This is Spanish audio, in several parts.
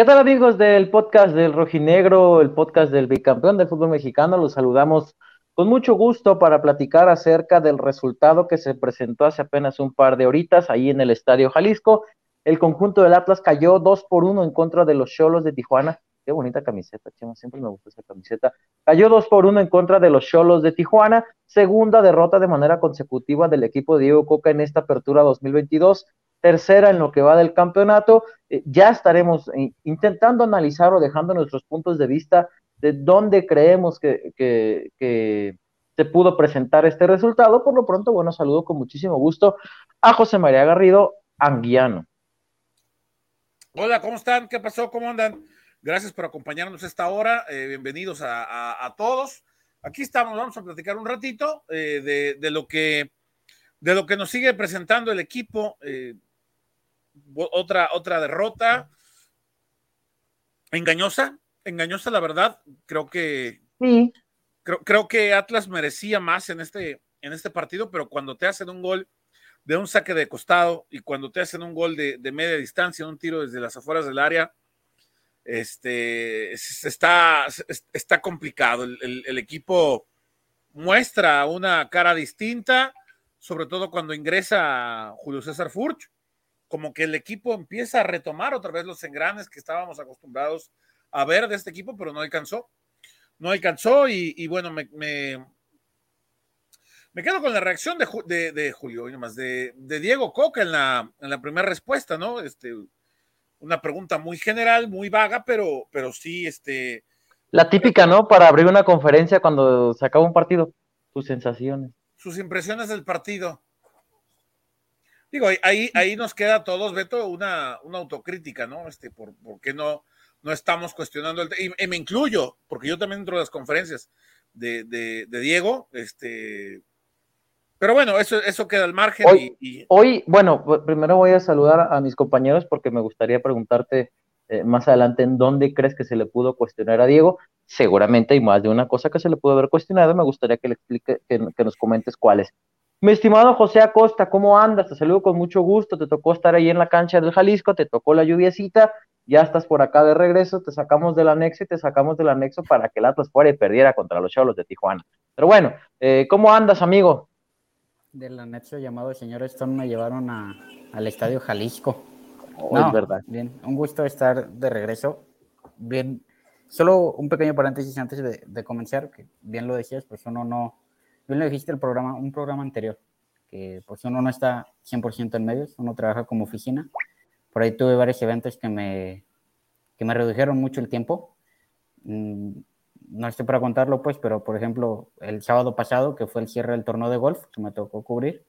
¿Qué tal amigos del podcast del Rojinegro, el podcast del bicampeón del fútbol mexicano? Los saludamos con mucho gusto para platicar acerca del resultado que se presentó hace apenas un par de horitas ahí en el Estadio Jalisco. El conjunto del Atlas cayó dos por uno en contra de los Cholos de Tijuana. Qué bonita camiseta, Chema, siempre me gusta esa camiseta. Cayó dos por uno en contra de los Cholos de Tijuana. Segunda derrota de manera consecutiva del equipo de Diego Coca en esta apertura 2022 tercera en lo que va del campeonato. Eh, ya estaremos eh, intentando analizar o dejando nuestros puntos de vista de dónde creemos que, se pudo presentar este resultado. Por lo pronto, bueno, saludo con muchísimo gusto a José María Garrido Anguiano. Hola, ¿cómo están? ¿Qué pasó? ¿Cómo andan? Gracias por acompañarnos esta hora. Eh, bienvenidos a, todos. Aquí estamos, vamos a platicar un ratito de, lo que de lo que nos sigue presentando el equipo otra, otra derrota. Engañosa, engañosa la verdad. Creo que creo, creo, que Atlas merecía más en este, en este partido, pero cuando te hacen un gol de un saque de costado y cuando te hacen un gol de, media distancia, un tiro desde las afueras del área, este está, está complicado. El, el equipo muestra una cara distinta, sobre todo cuando ingresa Julio César Furch como que el equipo empieza a retomar otra vez los engranes que estábamos acostumbrados a ver de este equipo, pero no alcanzó. No alcanzó y, bueno, me, me, quedo con la reacción de, de, Julio, más de, de, Diego Coca en la, en la primera respuesta, ¿no? Este, una pregunta muy general, muy vaga, pero, pero sí, este... La típica, ¿no? Para abrir una conferencia cuando se acaba un partido, sus sensaciones. Sus impresiones del partido. Digo, ahí, ahí nos queda a todos, Beto, una, una autocrítica, ¿no? Este, por, qué no, no estamos cuestionando el y, y, me incluyo, porque yo también entro de las conferencias de, de, Diego, este, pero bueno, eso, eso queda al margen. Hoy, y, hoy, bueno, primero voy a saludar a mis compañeros porque me gustaría preguntarte eh, más adelante en dónde crees que se le pudo cuestionar a Diego. Seguramente hay más de una cosa que se le pudo haber cuestionado. Me gustaría que le explique, que, que nos comentes cuáles. Mi estimado José Acosta, ¿cómo andas? Te saludo con mucho gusto. Te tocó estar ahí en la cancha del Jalisco, te tocó la lluviecita, ya estás por acá de regreso, te sacamos del anexo y te sacamos del anexo para que el Atlas fuera y perdiera contra los Cholos de Tijuana. Pero bueno, eh, ¿cómo andas, amigo? Del anexo llamado Señor Stone me llevaron al Estadio Jalisco. Oh, es verdad. Bien, un gusto estar de regreso. Bien, solo un pequeño paréntesis antes de, de comenzar, que bien lo decías, pues uno no Bien lo dijiste el programa, un programa anterior, que pues uno no está 100% en medios, uno trabaja como oficina. Por ahí tuve varios eventos que me, que me redujeron mucho el tiempo. Mm, no estoy para contarlo, pues, pero por ejemplo, el sábado pasado, que fue el cierre del torneo de golf, que me tocó cubrir,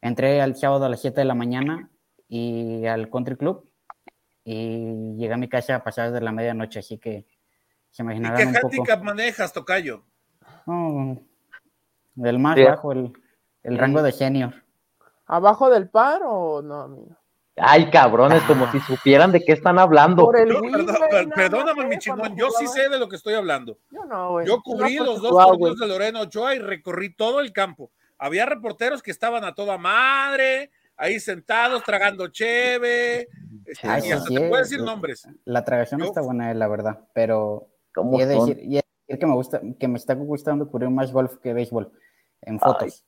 entré al sábado a las 7 de la mañana y al country club y llegué a mi casa a pasar de la medianoche, así que se imaginarán ¿Y qué handicap manejas, Tocayo? No, el más bajo, el, rango de senior. ¿Abajo del par o no, amigo? Ay, cabrones, como si supieran de qué están hablando. perdóname, mi chingón, yo sí sé de lo que estoy hablando. Yo no, güey. Yo cubrí los dos partidos de Loreno Ochoa y recorrí todo el campo. Había reporteros que estaban a toda madre, ahí sentados, tragando cheve. Este, y hasta te puedo decir nombres. La tragación está buena, la verdad, pero. ¿Cómo y decir, y es que me gusta, que me está gustando cubrir más golf que béisbol en fotos.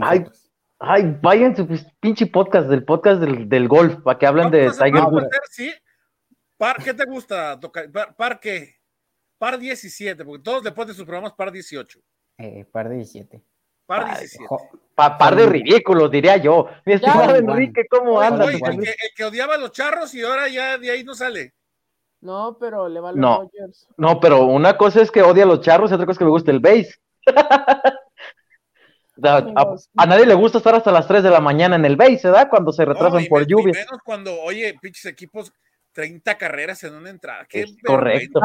ay, ay, vayan su pinche podcast del podcast del, golf para que hablen de Tiger Woods. ¿sí? ¿Qué te gusta? ¿Par, qué? Par 17, porque todos le ponen sus programas par 18. Eh, par 17. Par 17. par de ridículos, diría yo. Mi estimado Enrique, ¿cómo anda? el, que, el, que, odiaba a los charros y ahora ya de ahí no sale. No, pero le va a los no, No, pero una cosa es que odia a los charros y otra cosa es que me gusta el base. a, nadie le gusta estar hasta las 3 de la mañana en el base, ¿verdad? Cuando se retrasan por lluvia. menos cuando, oye, pinches equipos, 30 carreras en una entrada. es correcto.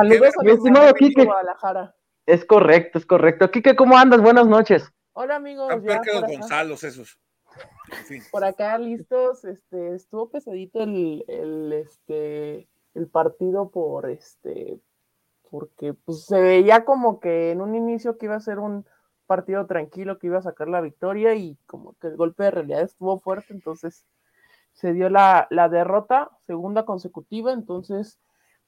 Es correcto, es correcto. Kike, ¿cómo andas? Buenas noches. Hola, amigos. Están que los Gonzalos esos. Por acá listos, este, estuvo pesadito el, el, este, el partido por este, porque pues se veía como que en un inicio que iba a ser un partido tranquilo, que iba a sacar la victoria y como que el golpe de realidad estuvo fuerte, entonces se dio la, la derrota, segunda consecutiva, entonces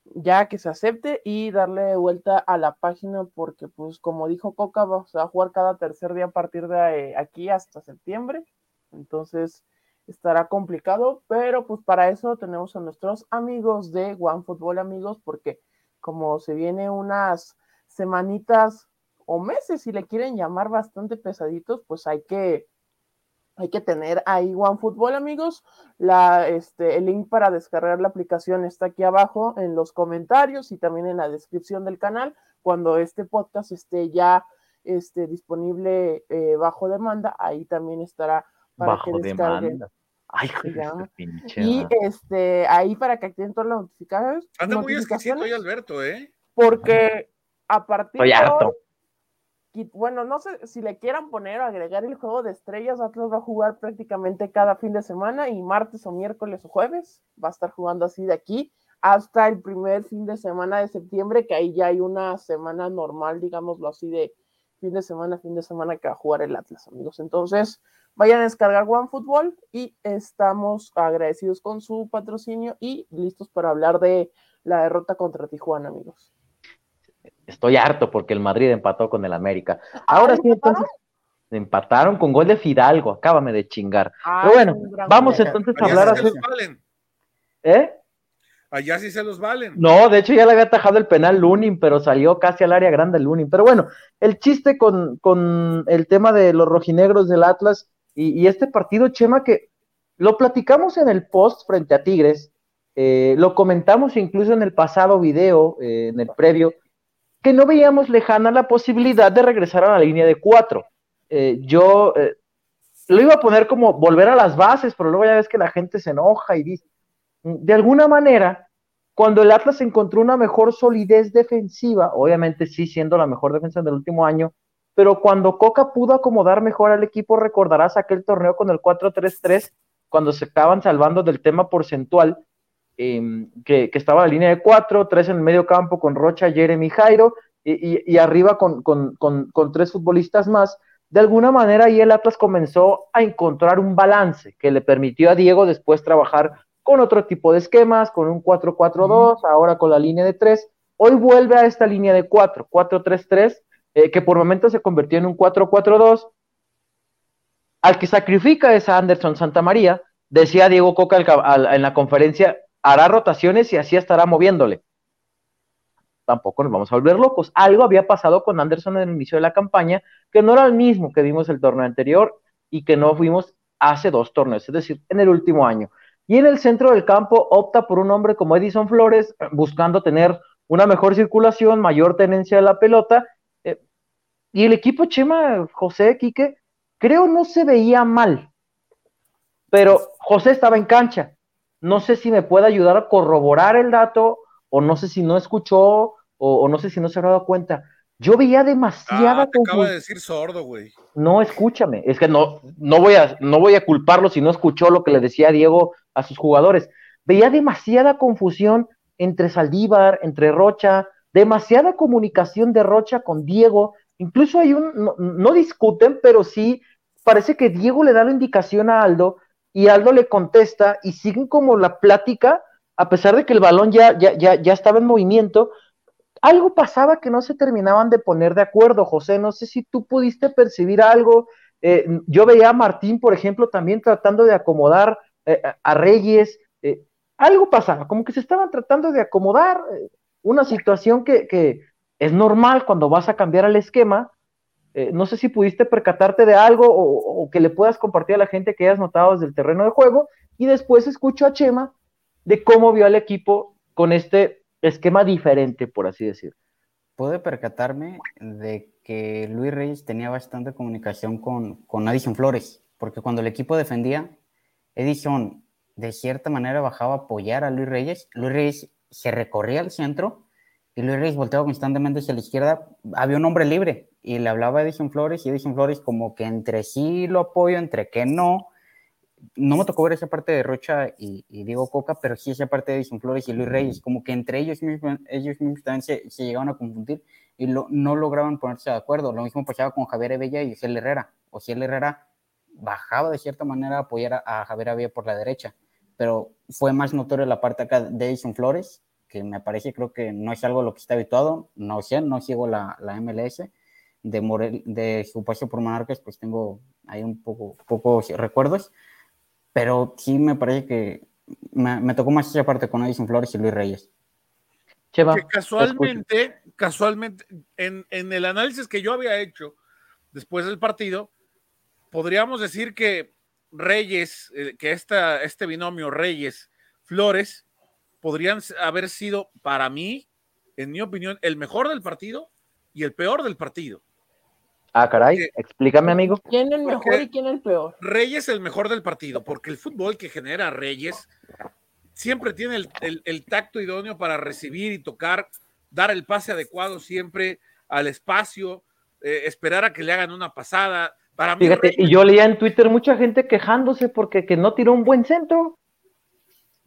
ya que se acepte y darle vuelta a la página porque pues como dijo Coca vamos a jugar cada tercer día a partir de aquí hasta septiembre entonces estará complicado pero pues para eso tenemos a nuestros amigos de OneFootball amigos porque como se viene unas semanitas o meses si le quieren llamar bastante pesaditos pues hay que hay que tener ahí OneFootball, amigos. La, este, el link para descargar la aplicación está aquí abajo en los comentarios y también en la descripción del canal. Cuando este podcast esté ya este, disponible eh, bajo demanda, ahí también estará para bajo que descarguen. Ay, y este, ahí para que activen todas las notificaciones. Anda muy exquisito hoy, Alberto, ¿eh? Porque a partir de hoy, bueno, no sé si le quieran poner o agregar el juego de estrellas, Atlas va a jugar prácticamente cada fin de semana y martes o miércoles o jueves va a estar jugando así de aquí hasta el primer fin de semana de septiembre, que ahí ya hay una semana normal, digámoslo así, de fin de semana, fin de semana que va a jugar el Atlas, amigos. Entonces, vayan a descargar OneFootball y estamos agradecidos con su patrocinio y listos para hablar de la derrota contra Tijuana, amigos. Estoy harto porque el Madrid empató con el América. Ahora sí, entonces empataron con gol de Fidalgo, acábame de chingar. Pero bueno, vamos entonces a hablar así. ¿Eh? Allá sí se los valen. No, de hecho ya le había atajado el penal Lunin, pero salió casi al área grande Lunin. Pero bueno, el chiste con, con el tema de los rojinegros del Atlas y, este partido, Chema, que lo platicamos en el post frente a Tigres, eh, lo comentamos incluso en el pasado video, eh, en el previo, que no veíamos lejana la posibilidad de regresar a la línea de cuatro. Eh, yo eh, lo iba a poner como volver a las bases, pero luego ya ves que la gente se enoja y dice, de alguna manera, cuando el Atlas encontró una mejor solidez defensiva, obviamente sí siendo la mejor defensa del último año, pero cuando Coca pudo acomodar mejor al equipo, recordarás aquel torneo con el 4-3-3, cuando se estaban salvando del tema porcentual, Em, que, estaba la línea de cuatro, tres en el medio campo con Rocha, Jeremy Jairo y, arriba con, tres futbolistas más. De alguna manera ahí el Atlas comenzó a encontrar un balance que le permitió a Diego después trabajar con otro tipo de esquemas, con un 4-4-2, ahora con la línea de tres. Hoy vuelve a esta línea de 4, 4-3-3, eh, que por momentos se convirtió en un 4-4-2. Al que sacrifica es a Anderson Santamaría, decía Diego Coca en la conferencia, hará rotaciones y así estará moviéndole. Tampoco nos vamos a volver locos. Algo había pasado con Anderson en el inicio de la campaña que no era el mismo que vimos el torneo anterior y que no fuimos hace dos torneos, es decir, en el último año. Y en el centro del campo opta por un hombre como Edison Flores, buscando tener una mejor circulación, mayor tenencia de la pelota. Eh, y el equipo Chema, José, Quique, creo no se veía mal, pero José estaba en cancha no sé si me puede ayudar a corroborar el dato, o no sé si no escuchó, o, no sé si no se ha dado cuenta. Yo veía demasiada. Ah, te acaba de decir sordo, güey. No, escúchame. Es que no, no, voy a, no voy a culparlo si no escuchó lo que le decía Diego a sus jugadores. Veía demasiada confusión entre Saldívar, entre Rocha, demasiada comunicación de Rocha con Diego. Incluso hay un, no, no discuten, pero sí parece que Diego le da la indicación a Aldo y Aldo le contesta y siguen como la plática, a pesar de que el balón ya, ya, ya, estaba en movimiento, algo pasaba que no se terminaban de poner de acuerdo, José, no sé si tú pudiste percibir algo, eh, yo veía a Martín, por ejemplo, también tratando de acomodar eh, a Reyes, eh, algo pasaba, como que se estaban tratando de acomodar una situación que, que es normal cuando vas a cambiar el esquema, eh, no sé si pudiste percatarte de algo o, que le puedas compartir a la gente que hayas notado desde el terreno de juego. Y después escucho a Chema de cómo vio al equipo con este esquema diferente, por así decir. Pude percatarme de que Luis Reyes tenía bastante comunicación con, con Edison Flores, porque cuando el equipo defendía, Edison de cierta manera bajaba a apoyar a Luis Reyes. Luis Reyes se recorría al centro y Luis Reyes volteaba constantemente hacia la izquierda. Había un hombre libre y le hablaba a Edison Flores y Edison Flores como que entre sí lo apoyo, entre que no. No me tocó ver esa parte de Rocha y, Diego Coca, pero sí esa parte de Edison Flores y Luis Reyes, como que entre ellos mismos, ellos mismos también se, se llegaban a confundir y lo, no lograban ponerse de acuerdo. Lo mismo pasaba con Javier Evella y Ociel Herrera. Ociel Herrera bajaba de cierta manera a apoyar a, Javier Evella por la derecha, pero fue más notorio la parte acá de Edison Flores, que me parece, creo que no es algo lo que está habituado, no sé, no sigo la, la MLS, de, Morel, de su paso por Monarcas, pues tengo ahí un poco pocos recuerdos, pero sí me parece que me, tocó más esa parte con Edison Flores y Luis Reyes. Cheva, que casualmente, casualmente, en, en, el análisis que yo había hecho después del partido, podríamos decir que Reyes, eh, que esta, este binomio Reyes-Flores, podrían haber sido para mí, en mi opinión, el mejor del partido y el peor del partido. Ah, caray, explícame, amigo. ¿Quién es el mejor y quién es el peor? Reyes el mejor del partido, porque el fútbol que genera Reyes siempre tiene el, tacto idóneo para recibir y tocar, dar el pase adecuado siempre al espacio, eh, esperar a que le hagan una pasada. Para mí, Fíjate, y yo leía en Twitter mucha gente quejándose porque que no tiró un buen centro.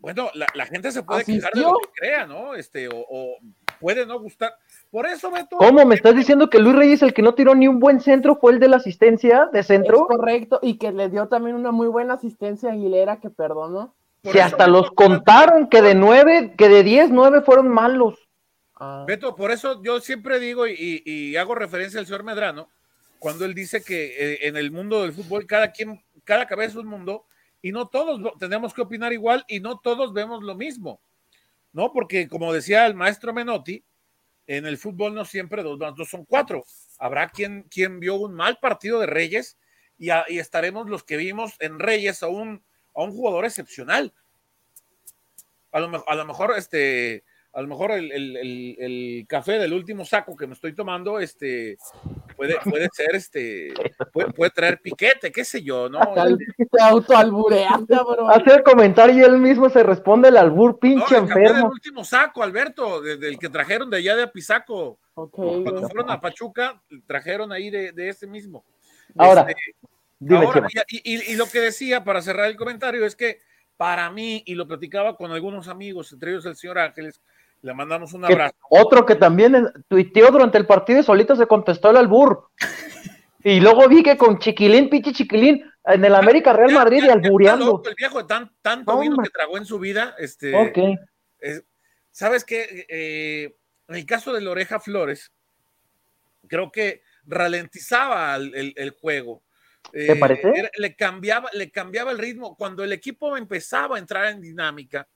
Bueno, la, gente se puede quejar de lo que crea, ¿no? Este, o puede no gustar. Por eso, Beto. ¿Cómo? ¿Me estás diciendo que Luis Reyes, el que no tiró ni un buen centro, fue el de la asistencia de centro? correcto, y que le dio también una muy buena asistencia a Aguilera que perdonó. Que hasta los contaron, que de nueve, que de diez, nueve fueron malos. Ah. Beto, por eso yo siempre digo y, hago referencia al señor Medrano, cuando él dice que eh, en el mundo del fútbol cada quien, cada cabeza es un mundo, y no todos tenemos que opinar igual y no todos vemos lo mismo, ¿no? Porque como decía el maestro Menotti, en el fútbol no siempre dos más dos son cuatro. Habrá quien, quien vio un mal partido de Reyes y, estaremos los que vimos en Reyes a un, a un jugador excepcional. A lo, a lo mejor este, a lo mejor el, café del último saco que me estoy tomando, este, puede, puede ser, este, puede, traer piquete, qué sé yo, ¿no? Te autoalburea, cabrón. Hace el comentario y él mismo se responde el albur, pinche no, enfermo. el último saco, Alberto, del que trajeron de allá de Apizaco. Cuando fueron a Pachuca, trajeron ahí de, de ese mismo. Ahora, este, y, y lo que decía para cerrar el comentario es que para mí, y lo platicaba con algunos amigos, entre ellos el señor Ángeles, le mandamos un abrazo. Otro que también tuiteó durante el partido y solito se contestó el albur. y luego vi que con Chiquilín, pinche Chiquilín, en el América Real Madrid y albureando. el viejo tan, tanto vino que tragó en su vida. Este, ok. ¿Sabes qué? Eh, en el caso de la Oreja Flores, creo que ralentizaba el, juego. ¿Te eh, parece? le, cambiaba, le cambiaba el ritmo. Cuando el equipo empezaba a entrar en dinámica,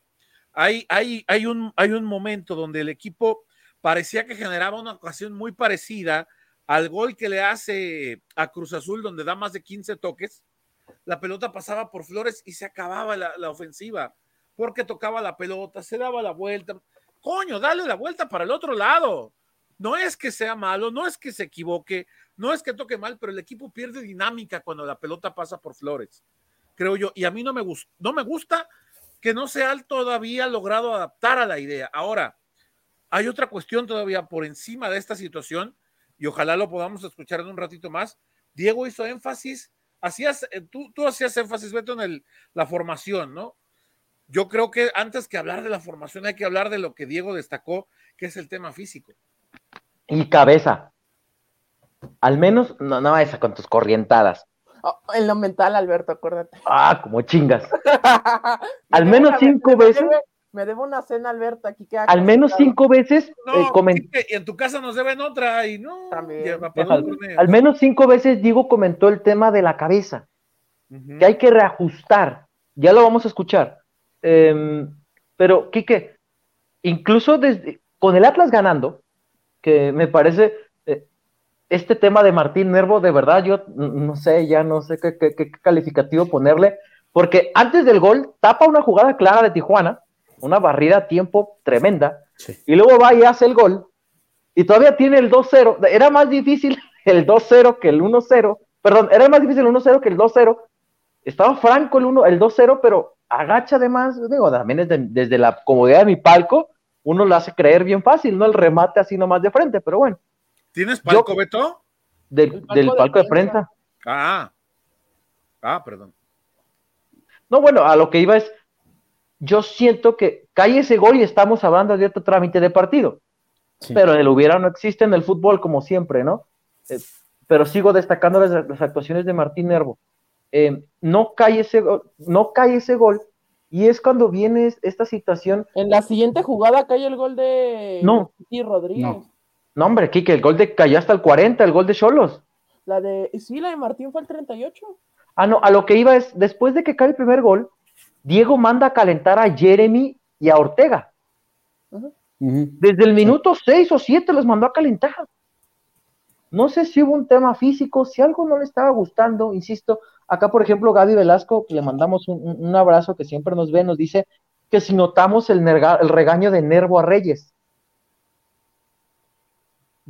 hay, hay, hay, un, hay un momento donde el equipo parecía que generaba una ocasión muy parecida al gol que le hace a Cruz Azul, donde da más de 15 toques. La pelota pasaba por Flores y se acababa la, la ofensiva, porque tocaba la pelota, se daba la vuelta. Coño, dale la vuelta para el otro lado. No es que sea malo, no es que se equivoque, no es que toque mal, pero el equipo pierde dinámica cuando la pelota pasa por Flores, creo yo. Y a mí no me, no me gusta que no se ha todavía logrado adaptar a la idea. Ahora, hay otra cuestión todavía por encima de esta situación y ojalá lo podamos escuchar en un ratito más. Diego hizo énfasis, hacías, eh, tú, tú hacías énfasis, Beto, en el, la formación, ¿no? Yo creo que antes que hablar de la formación hay que hablar de lo que Diego destacó, que es el tema físico. Y cabeza. Al menos, no, no esa con tus corrientadas. Oh, en lo mental, Alberto, acuérdate. Ah, como chingas. Al menos cinco veces. me debo una cena, Alberto, aquí que Al menos cinco veces. No, eh, y en tu casa nos deben otra y no. al, menos cinco veces Diego comentó el tema de la cabeza. Que hay que reajustar. Ya lo vamos a escuchar. Em, pero, Quique, incluso desde, con el Atlas ganando, que me parece este tema de Martín Nervo, de verdad, yo no sé, ya no sé qué, calificativo ponerle, porque antes del gol tapa una jugada clara de Tijuana, una barrida a tiempo tremenda, y luego va y hace el gol, y todavía tiene el 2-0. Era más difícil el 2-0 que el 1-0, perdón, era más difícil el 1-0 que el 2-0. Estaba franco el, 1, el 2-0, pero agacha además, digo, también desde, desde la comodidad de mi palco, uno lo hace creer bien fácil, no el remate así nomás de frente, pero bueno. ¿Tienes palco, Beto? del palco de prensa. Ah, ah, perdón. No, bueno, a lo que iba es, yo siento que cae ese gol y estamos hablando de otro trámite de partido. Pero el hubiera no existe en el fútbol como siempre, ¿no? Eh, pero sigo destacando las, actuaciones de Martín Nervo. Eh, no, cae ese, no cae ese gol Y es cuando viene esta situación. En la siguiente jugada cae el gol de no. y Rodríguez. No. Hombre, Kike, el gol de cayó hasta el 40, el gol de Cholos. La de, sí, la de Martín fue el 38. Ah, no, a lo que iba es, después de que cae el primer gol, Diego manda a calentar a Jeremy y a Ortega. Desde el minuto 6 o 7 los mandó a calentar. No sé si hubo un tema físico, si algo no le estaba gustando, insisto. Acá, por ejemplo, Gaby Velasco, que le mandamos un, abrazo, que siempre nos ve, nos dice que si notamos el, el regaño de Nervo a Reyes.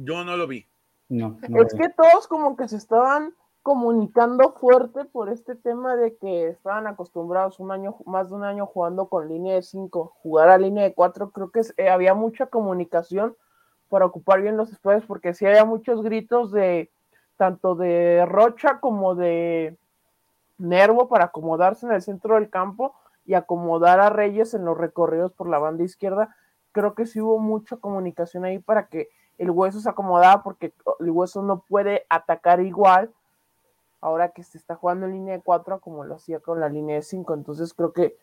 Yo no lo vi. No, es que todos como que se estaban comunicando fuerte por este tema de que estaban acostumbrados un año, más de un año jugando con línea de 5, jugar a línea de 4, creo que eh, había mucha comunicación para ocupar bien los espacios, porque sí había muchos gritos de tanto de Rocha como de Nervo para acomodarse en el centro del campo y acomodar a Reyes en los recorridos por la banda izquierda. Creo que sí hubo mucha comunicación ahí para que el hueso se acomodaba porque el hueso no puede atacar igual ahora que se está jugando en línea de 4 como lo hacía con la línea de 5. Entonces creo que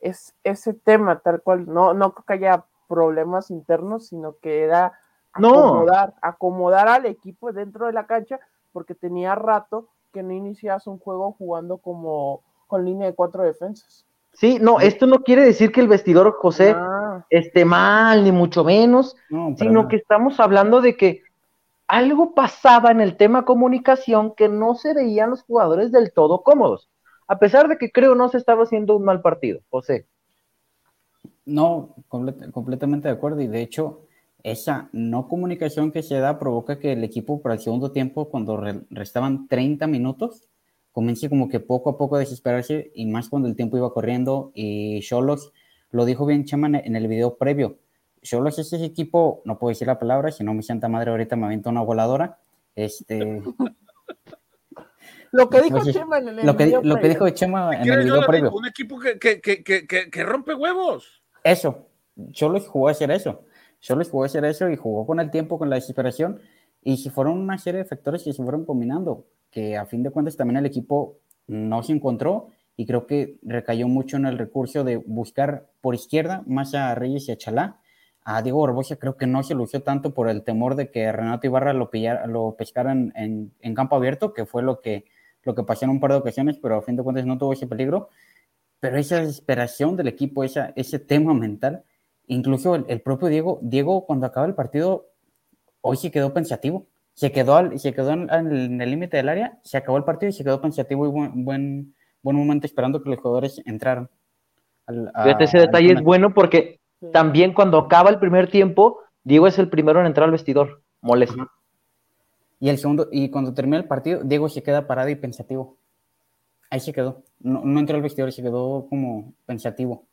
es ese tema tal cual, no, no creo que haya problemas internos, sino que era acomodar, acomodar al equipo dentro de la cancha, porque tenía rato que no inicias un juego jugando como con línea de cuatro defensas. Sí, no, esto no quiere decir que el vestidor José ah. Esté mal, ni mucho menos, sino que estamos hablando de que algo pasaba en el tema comunicación que no se veían los jugadores del todo cómodos, a pesar de que creo no se estaba haciendo un mal partido, José. No, completamente de acuerdo. Y de hecho, esa no comunicación que se da provoca que el equipo para el segundo tiempo, cuando restaban 30 minutos, comience como que poco a poco a desesperarse y más cuando el tiempo iba corriendo. Y Cholos lo dijo bien Chema en el video previo. Cholos es ese equipo, no puedo decir la palabra, si no mi santa madre ahorita me avienta una voladora. Este. Lo que dijo Chema en el, lo que, video Lo que dijo Chema en el video previo. Un equipo que, que, que, que rompe huevos. Eso, Cholos jugó a hacer eso. Cholos jugó a hacer eso y jugó con el tiempo, con la desesperación. Y si fueron una serie de factores que se fueron combinando, que a fin de cuentas también el equipo no se encontró y creo que recayó mucho en el recurso de buscar por izquierda más a Reyes y a Chalá. A Diego Barbosa creo que no se lució tanto por el temor de que Renato Ibarra lo, pillara, lo pescaran en, en, campo abierto, que fue lo que, lo que pasó en un par de ocasiones, pero a fin de cuentas no tuvo ese peligro pero esa desesperación del equipo, esa, ese tema mental, incluso el, propio Diego, Diego cuando acaba el partido, hoy se quedó pensativo, se quedó, se quedó en, el límite del área, se acabó el partido y se quedó pensativo y buen, buen, buen momento esperando que los jugadores entraran. Fíjate, ese detalle es bueno porque también cuando acaba el primer tiempo, Diego es el primero en entrar al vestidor, molesto. Y el segundo, y cuando termina el partido, Diego se queda parado y pensativo. Ahí se quedó. No, no entró al vestidor, se quedó como pensativo.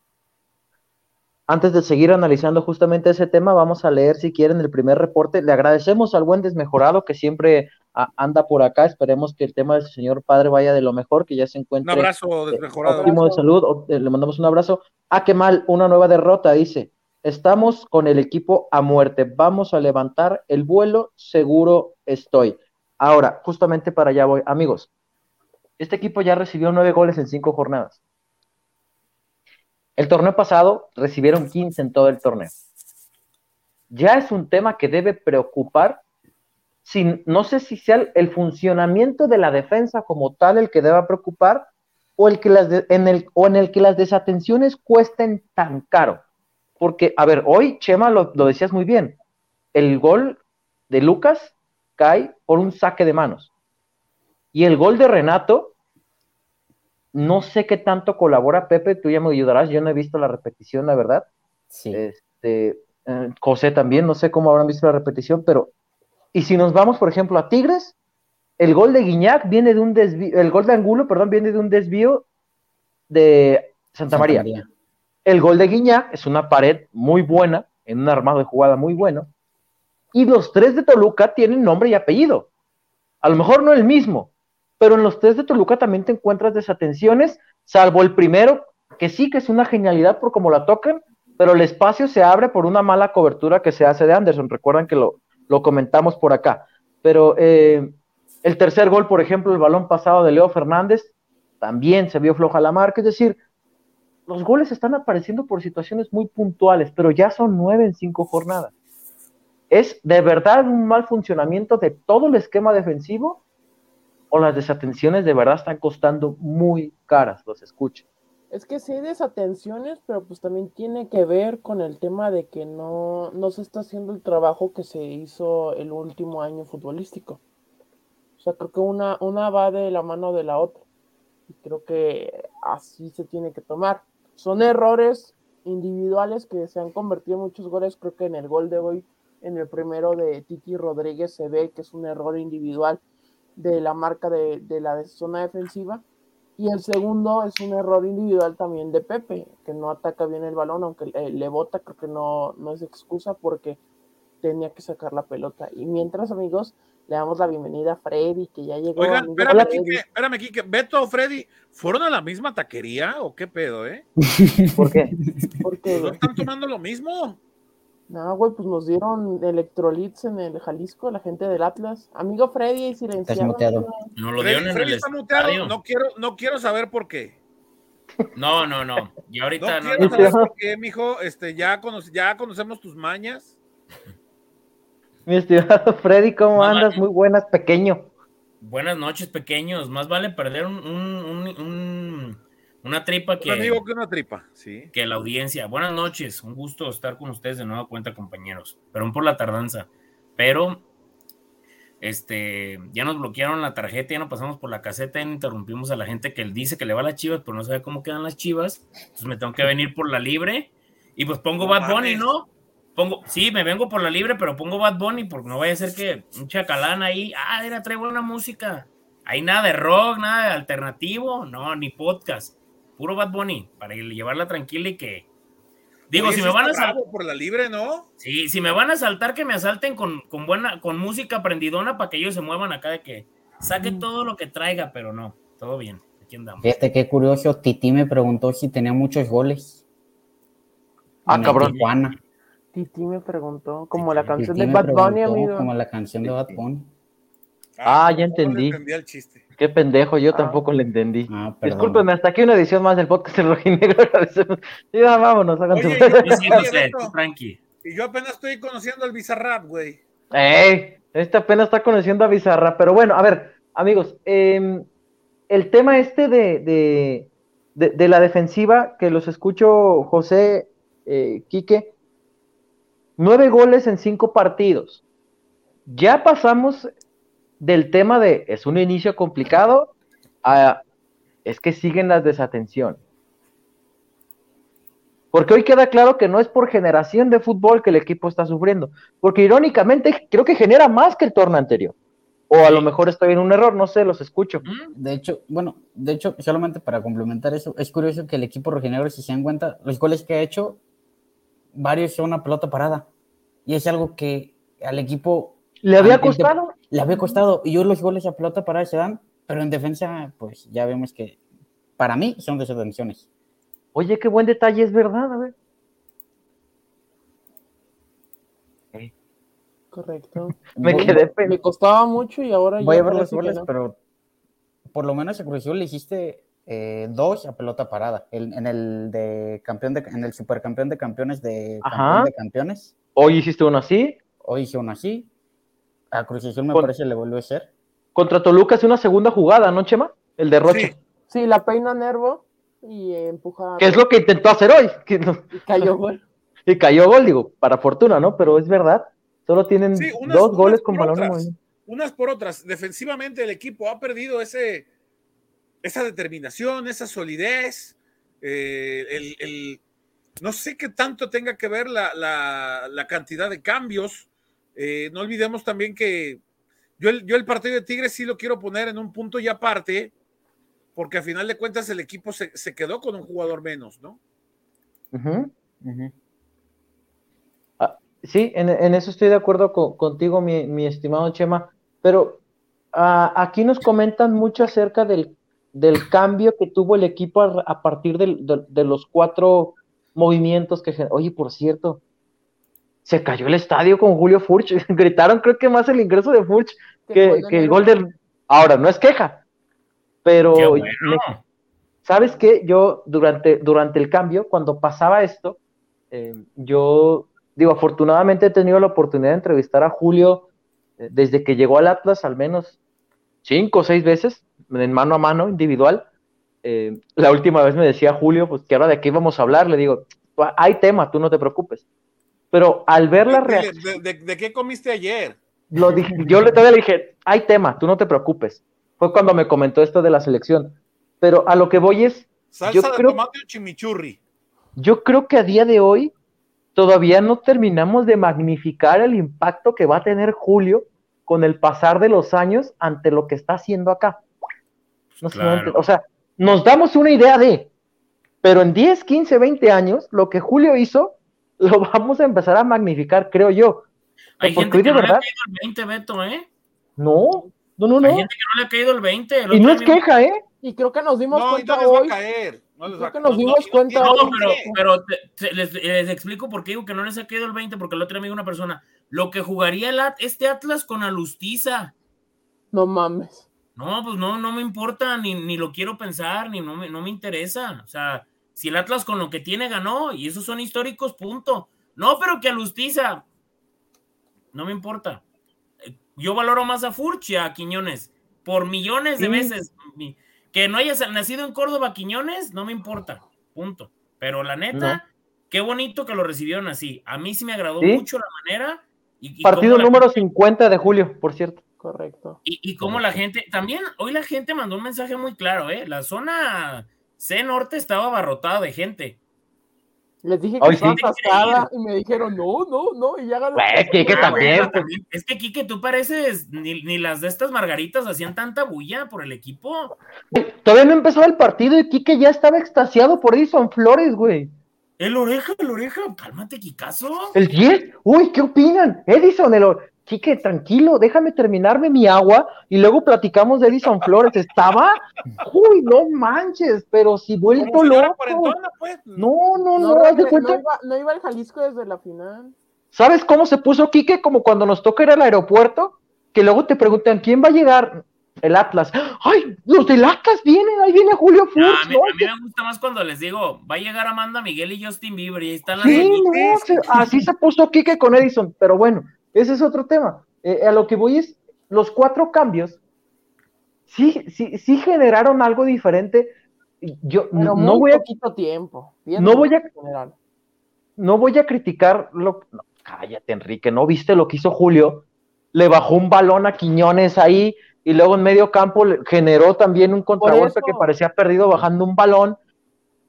Antes de seguir analizando justamente ese tema, vamos a leer si quieren el primer reporte. Le agradecemos al buen desmejorado que siempre anda por acá. Esperemos que el tema del señor padre vaya de lo mejor, que ya se encuentre. Un abrazo desmejorado. Óptimo de salud. Eh, le mandamos un abrazo. Ah, qué mal, una nueva derrota, dice. Estamos con el equipo a muerte. Vamos a levantar el vuelo, seguro estoy. Ahora, justamente para allá voy. Amigos, este equipo ya recibió nueve goles en cinco jornadas. El torneo pasado recibieron 15 en todo el torneo. Ya es un tema que debe preocupar, sin, no sé si sea el, funcionamiento de la defensa como tal el que deba preocupar, o, el que las en el, o en el que las desatenciones cuesten tan caro. Porque, a ver, hoy, Chema, lo, lo decías muy bien, el gol de Lucas cae por un saque de manos. Y el gol de Renato, no sé qué tanto colabora Pepe, tú ya me ayudarás, yo no he visto la repetición, la verdad. Sí. Este, eh, José también, no sé cómo habrán visto la repetición, pero. Y si nos vamos, por ejemplo, a Tigres, el gol de Guiñac viene de un desvío, el gol de Angulo, perdón, viene de un desvío de Santa, María. María. El gol de Guiñac es una pared muy buena, en un armado de jugada muy bueno. Y los tres de Toluca tienen nombre y apellido. A lo mejor no el mismo, pero en los tres de Toluca también te encuentras desatenciones, salvo el primero, que sí que es una genialidad por cómo la tocan, pero el espacio se abre por una mala cobertura que se hace de Anderson. Recuerdan que lo, lo comentamos por acá. Pero eh, el tercer gol, por ejemplo, el balón pasado de Leo Fernández, también se vio floja la marca. Es decir, los goles están apareciendo por situaciones muy puntuales, pero ya son nueve en cinco jornadas. ¿Es de verdad un mal funcionamiento de todo el esquema defensivo? ¿O las desatenciones de verdad están costando muy caras? Los escucho. Es que sí hay desatenciones, pero pues también tiene que ver con el tema de que no, no se está haciendo el trabajo que se hizo el último año futbolístico. O sea, creo que una, una va de la mano de la otra. Y creo que así se tiene que tomar. Son errores individuales que se han convertido en muchos goles. Creo que en el gol de hoy, en el primero de Titi Rodríguez, se ve que es un error individual de la marca de, de la zona defensiva y el segundo es un error individual también de Pepe, que no ataca bien el balón, aunque le, bota, creo que no, no es excusa porque tenía que sacar la pelota. Y mientras, amigos, le damos la bienvenida a Freddy, que ya llegó. Oigan, espérame, Kike, espérame, Kike. ¿Beto o Freddy fueron a la misma taquería o qué pedo, eh? ¿Por qué? Porque ¿No están tomando lo mismo? No, güey, pues nos dieron electrolits en el Jalisco, la gente del Atlas. Amigo Freddy, silenciado. No lo dieron en el está muteado. No quiero, no quiero saber por qué. No, no, no. Y ahorita no. quiero saber por qué, mijo. Este, ya, ya conocemos tus mañas. Mi estimado Freddy, ¿cómo andas? Muy buenas, pequeño. Buenas noches, pequeños. Más vale perder un, un, un una tripa que. amigo que una tripa, sí. Que la audiencia. Buenas noches, un gusto estar con ustedes de nueva cuenta, compañeros. Perdón por la tardanza. Pero, este, ya nos bloquearon la tarjeta, ya no pasamos por la caseta, ya interrumpimos a la gente que él dice que le va a las chivas, pero no sabe cómo quedan las chivas. Entonces me tengo que venir por la libre. Y pues pongo Bad Bunny, ¿no? Pongo, sí, me vengo por la libre, pero pongo Bad Bunny porque no vaya a ser que un chacalán ahí, ah, era, trae buena música. Hay nada de rock, nada de alternativo, no, ni podcast puro Bad Bunny, para llevarla tranquila y que. Digo, si me van a saltar. por la libre, ¿no? Sí, si me van a saltar, que me asalten con, buena, con música prendidona para que ellos se muevan acá de que saque mm. todo lo que traiga, pero no, todo bien. Aquí andamos. Fíjate qué curioso, Titi me preguntó si tenía muchos goles. Ah, cabrón. Titi me preguntó, como la canción de Bad Bunny, amigo. Como la canción de Bad Bunny. Ah, ya entendí. entendí el chiste. Qué pendejo, yo ah. tampoco le entendí. Ah, Discúlpeme, hasta aquí una edición más del podcast del Rojinegro. sí, vámonos, hagan oye, yo, Y yo apenas estoy conociendo al Bizarrap, güey. ¡Ey! Este apenas está conociendo a Bizarrap. Pero bueno, a ver, amigos, em, el tema este de, de, la defensiva, que los escucho, José, eh, Quique, nueve goles en cinco partidos. Ya pasamos del tema de es un inicio complicado a es que siguen las desatenciones. Porque hoy queda claro que no es por generación de fútbol que el equipo está sufriendo, porque irónicamente creo que genera más que el torneo anterior. O a lo mejor estoy en un error, no sé, los escucho. De hecho, bueno, de hecho, solamente para complementar eso, es curioso que el equipo rojinegro, si se dan cuenta, los goles que ha hecho, varios son una pelota parada. Y es algo que al equipo ¿Le había costado? Le había costado. Y yo los goles a pelota para se dan, pero en defensa, pues ya vemos que para mí son desatenciones. Oye, qué buen detalle, es verdad, a ver. Correcto. me quedé Me costaba mucho y ahora Voy a ver los goles, pero por lo menos a Cruz le hiciste eh, dos a pelota parada. en el de campeón de, en el supercampeón de campeones de campeón de campeones. Hoy hiciste uno así. Hoy hice uno así. A Cruz me parece le vuelve a ser. Contra Toluca es una segunda jugada, ¿no, Chema? El derroche. Sí, la peina Nervo y empuja. ¿Qué es lo que intentó hacer hoy? Y cayó gol. Y cayó gol, digo, para fortuna, ¿no? Pero es verdad, solo tienen dos goles con balón Unas por otras. Defensivamente el equipo ha perdido ese, esa determinación, esa solidez. Eh, el, no sé qué tanto tenga que ver la, la cantidad de cambios eh, no olvidemos también que yo el, yo el partido de Tigres sí lo quiero poner en un punto y aparte, porque a final de cuentas el equipo se, quedó con un jugador menos, ¿no? Ah, sí, en, eso estoy de acuerdo contigo, mi, estimado Chema, pero ah, aquí nos comentan mucho acerca del, del, cambio que tuvo el equipo a, partir de, los cuatro movimientos que... Oye, por cierto, se cayó el estadio con Julio Furch. Gritaron, creo que más el ingreso de Furch que, el gol del. Ahora, no es queja, pero. ¿sabes qué? Yo durante, durante el cambio, cuando pasaba esto, eh, yo digo, afortunadamente he tenido la oportunidad de entrevistar a Julio eh, desde que llegó al Atlas al menos cinco o seis veces, en mano a mano, individual. Eh, la última vez me decía Julio, pues que ahora de qué íbamos a hablar, le digo, hay tema, tú no te preocupes. Pero al ver la reacción... ¿De, qué comiste ayer? Lo dije, yo le, todavía le dije, hay tema, tú no te preocupes. Fue cuando me comentó esto de la selección. Pero a lo que voy es... Salsa yo de creo, tomate o chimichurri. Yo creo que a día de hoy todavía no terminamos de magnificar el impacto que va a tener Julio con el pasar de los años ante lo que está haciendo acá. o sea, nos damos una idea de, pero en 10, 15, 20 años, lo que Julio hizo, lo vamos a empezar a magnificar, creo yo. Hay gente que no le ha caído el 20, Beto, ¿eh? No, no, no, no. Hay gente que no le ha caído el 20. y no es queja, ¿eh? Y creo que nos dimos cuenta hoy. creo que nos dimos cuenta no, pero, pero les, explico por qué digo que no les ha caído el 20, porque el otro amigo una persona, lo que jugaría el este Atlas con Alustiza. No mames. No, pues no, no me importa, ni, ni lo quiero pensar, ni no me, no me interesa. O sea, si el Atlas con lo que tiene ganó, y esos son históricos, punto. No, pero que Alustiza, no me importa. Yo valoro más a Furchi, a Quiñones, por millones de veces. Que no hayas nacido en Córdoba, Quiñones, no me importa, punto. Pero la neta, qué bonito que lo recibieron así. A mí sí me agradó mucho la manera. Y, Partido número 50 de julio, por cierto. Correcto. Y, y como la gente, también hoy la gente mandó un mensaje muy claro, ¿eh? La zona C norte estaba abarrotada de gente. Les dije que estaba atascada y me dijeron, no, no, no, y ya ganó. Pues, Kike también. Es que Kike, tú pareces, ni, ni, las de estas margaritas hacían tanta bulla por el equipo. Todavía no empezó el partido y Kike ya estaba extasiado por Edison Flores, güey. El oreja, el oreja, cálmate, Kikazo. El 10, uy, ¿qué opinan? Edison, el Quique, tranquilo, déjame terminarme mi agua y luego platicamos de Edison Flores. Estaba, uy, no manches, pero si vuelto loco. Pues. No, no, no, no, no, iba, no iba al Jalisco desde la final. ¿Sabes cómo se puso Quique? Como cuando nos toca ir al aeropuerto, que luego te preguntan quién va a llegar. El Atlas. ¡Ay! Los del Atlas vienen, ahí viene Julio Furch. a, mí, me gusta más cuando les digo, va a llegar Amanda Miguel y Justin Bieber y ahí están las Sí, no, así se puso Quique con Edison, pero bueno, ese es otro tema. Eh, a lo que voy es, los cuatro cambios sí, sí, sí generaron algo diferente. Yo no voy a poquito tiempo. No voy a no voy a criticar lo cállate, Enrique, ¿no viste lo que hizo Julio? Le bajó un balón a Quiñones ahí y luego en medio campo generó también un contragolpe que parecía perdido bajando un balón.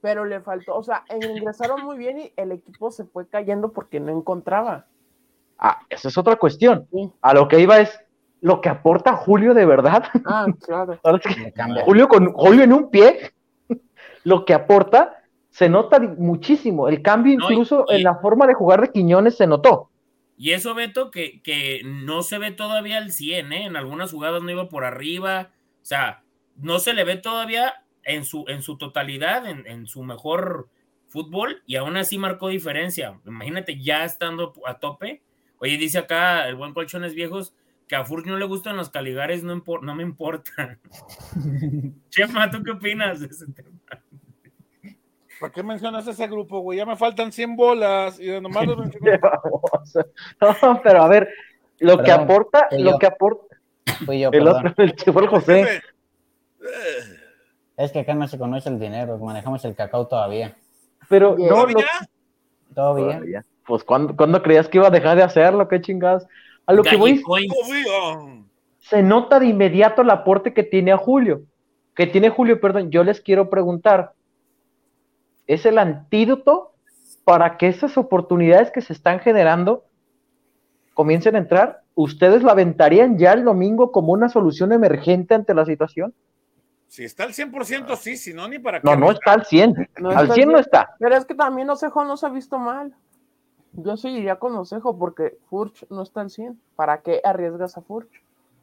Pero le faltó, o sea, ingresaron muy bien y el equipo se fue cayendo porque no encontraba. Ah, esa es otra cuestión. A lo que iba es lo que aporta Julio de verdad. Ah, claro. Julio con Julio en un pie, lo que aporta se nota muchísimo. El cambio incluso en la forma de jugar de Quiñones se notó. Y eso, Beto, que, que no se ve todavía al 100, ¿eh? En algunas jugadas no iba por arriba. O sea, no se le ve todavía en su, en su totalidad, en, en su mejor fútbol, y aún así marcó diferencia. Imagínate ya estando a tope Oye, dice acá el buen Colchones Viejos que a Furch no le gustan los caligares, no, no me importa. Chema, ¿tú qué opinas de ese tema? ¿Para qué mencionas ese grupo, güey? Ya me faltan 100 bolas y de nomás los No, pero a ver, lo que aporta, lo que aporta. Fui yo, el otro, el chivo José. Es que acá no se conoce el dinero, manejamos el cacao todavía. Pero no, ¿Todavía? todavía pues ¿cuándo, creías que iba a dejar de hacerlo? ¿Qué chingadas? A lo que voy, se nota de inmediato el aporte que tiene a Julio, que tiene Julio, perdón, yo les quiero preguntar, ¿es el antídoto para que esas oportunidades que se están generando comiencen a entrar? ¿Ustedes la aventarían ya el domingo como una solución emergente ante la situación? Si está al 100%, sí, si no, ni para qué. No, no está al 100. al 100 no está. Pero es que también Osejo no se ha visto mal. Yo sí iría con Osejo porque Furch no está al 100. ¿Para qué arriesgas a Furch?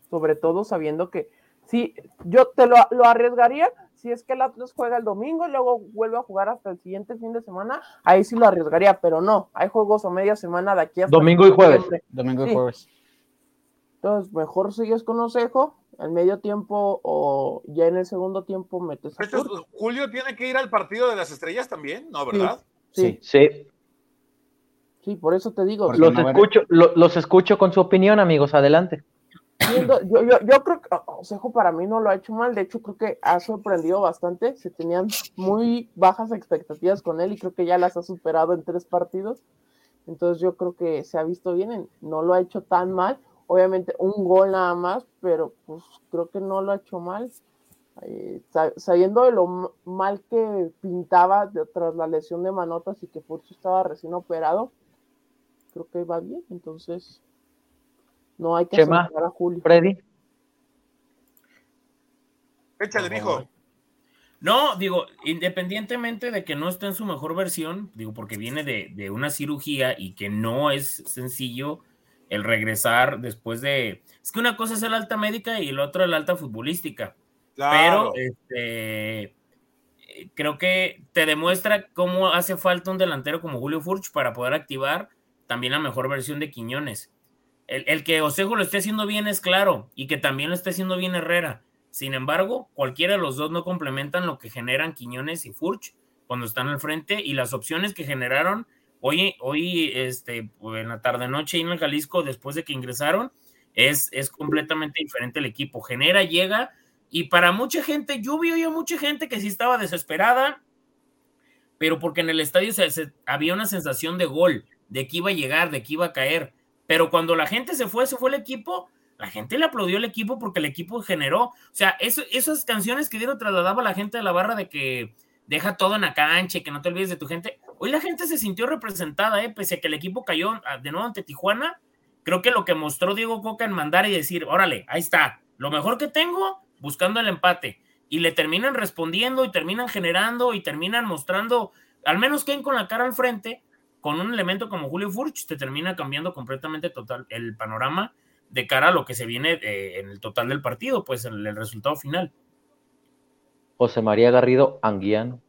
Sobre todo sabiendo que si yo te lo, arriesgaría si es que el Atlas juega el domingo y luego vuelve a jugar hasta el siguiente fin de semana, ahí sí lo arriesgaría, pero no, hay juegos a media semana de aquí hasta domingo y jueves. Domingo y jueves. Entonces, mejor sigues con Osejo, al medio tiempo o ya en el segundo tiempo metes a Julio tiene que ir al partido de las estrellas también, ¿no? ¿Verdad? Sí. Sí. Sí, por eso te digo. Los escucho, los escucho con su opinión, amigos. Adelante. yo, yo, yo, creo que Osejo para mí no lo ha hecho mal. De hecho, creo que ha sorprendido bastante. Se tenían muy bajas expectativas con él y creo que ya las ha superado en tres partidos. Entonces, yo creo que se ha visto bien. No lo ha hecho tan mal obviamente un gol nada más, pero pues creo que no lo ha hecho mal. Eh, sabiendo de lo mal que pintaba tras la lesión de manotas y que Furcio estaba recién operado, creo que va bien, entonces no hay que a Julio. Freddy. Échale, mijo. No, digo, independientemente de que no esté en su mejor versión, digo, porque viene de, de una cirugía y que no es sencillo el regresar después de... Es que una cosa es el alta médica y la otra la alta futbolística. Pero este, creo que te demuestra cómo hace falta un delantero como Julio Furch para poder activar también la mejor versión de Quiñones. El, que Osejo lo esté haciendo bien es claro y que también lo esté haciendo bien Herrera. Sin embargo, cualquiera de los dos no complementan lo que generan Quiñones y Furch cuando están al frente y las opciones que generaron Hoy, hoy este, en la tarde-noche en el Jalisco, después de que ingresaron, es, es completamente diferente el equipo. Genera, llega, y para mucha gente, yo vi a mucha gente que sí estaba desesperada, pero porque en el estadio se, había una sensación de gol, de que iba a llegar, de que iba a caer. Pero cuando la gente se fue, se fue el equipo, la gente le aplaudió al equipo porque el equipo generó. O sea, eso, esas canciones que dieron trasladaba a la gente de la barra de que deja todo en la cancha y que no te olvides de tu gente. Hoy la gente se sintió representada, ¿eh? pese a que el equipo cayó ah, de nuevo ante Tijuana. Creo que lo que mostró Diego Coca en mandar y decir, órale, ahí está, lo mejor que tengo, buscando el empate. Y le terminan respondiendo y terminan generando y terminan mostrando, al menos queden con la cara al frente, con un elemento como Julio Furch, te termina cambiando completamente total el panorama de cara a lo que se viene eh, en el total del partido, pues el resultado final. José María Garrido Anguiano.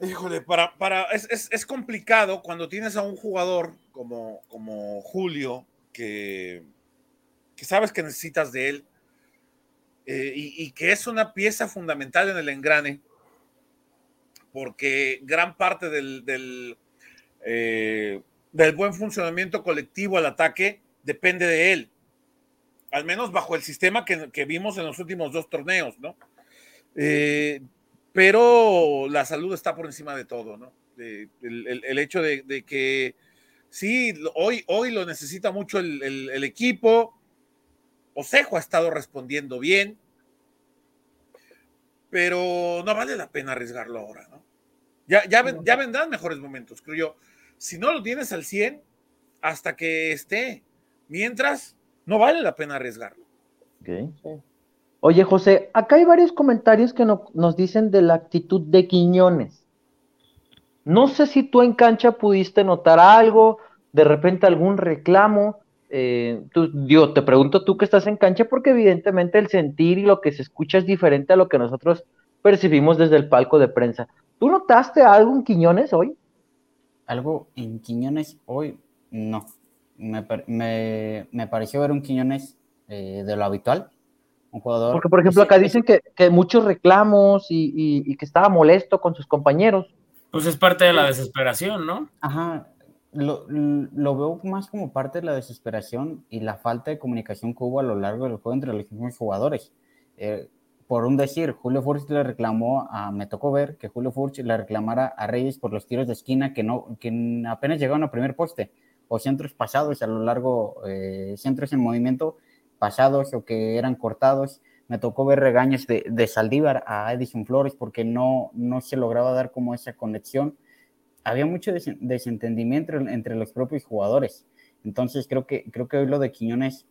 Híjole, para, para, es, complicado cuando tienes a un jugador como, como Julio, que, que sabes que necesitas de él, eh, y, que es una pieza fundamental en el engrane, porque gran parte del, eh, del buen funcionamiento colectivo al ataque depende de él al menos bajo el sistema que, vimos en los últimos dos torneos, ¿no? Eh, pero la salud está por encima de todo, ¿no? el, hecho de, que sí, hoy, hoy lo necesita mucho el, equipo. Osejo ha estado respondiendo bien, pero no vale la pena arriesgarlo ahora, ¿no? Ya, ya, ya vendrán mejores momentos, creo yo. Si no lo tienes al 100, hasta que esté. Mientras, no vale la pena arriesgarlo. Oye, José, acá hay varios comentarios que nos dicen de la actitud de Quiñones. No sé si tú en cancha pudiste notar algo, de repente algún reclamo. Eh, tú, te pregunto tú que estás en cancha porque evidentemente el sentir y lo que se escucha es diferente a lo que nosotros percibimos desde el palco de prensa. ¿Tú notaste algo en Quiñones hoy? Algo en Quiñones hoy, no me, me, pareció ver un Quiñones eh, de lo habitual. Un jugador. Porque, por ejemplo, acá dicen que, que muchos reclamos y, que estaba molesto con sus compañeros. Pues es parte de la desesperación, ¿no? Ajá. Lo, lo, veo más como parte de la desesperación y la falta de comunicación que hubo a lo largo del juego entre los mismos jugadores. Eh, por un decir, Julio Furch le reclamó a, me tocó ver que Julio Furch le reclamara a Reyes por los tiros de esquina que no, que apenas llegaron al primer poste o centros pasados a lo largo, eh, centros en movimiento pasados o que eran cortados. Me tocó ver regaños de, de, Saldívar a Edison Flores porque no, no se lograba dar como esa conexión. Había mucho desentendimiento entre los propios jugadores. Entonces creo que, creo que hoy lo de Quiñones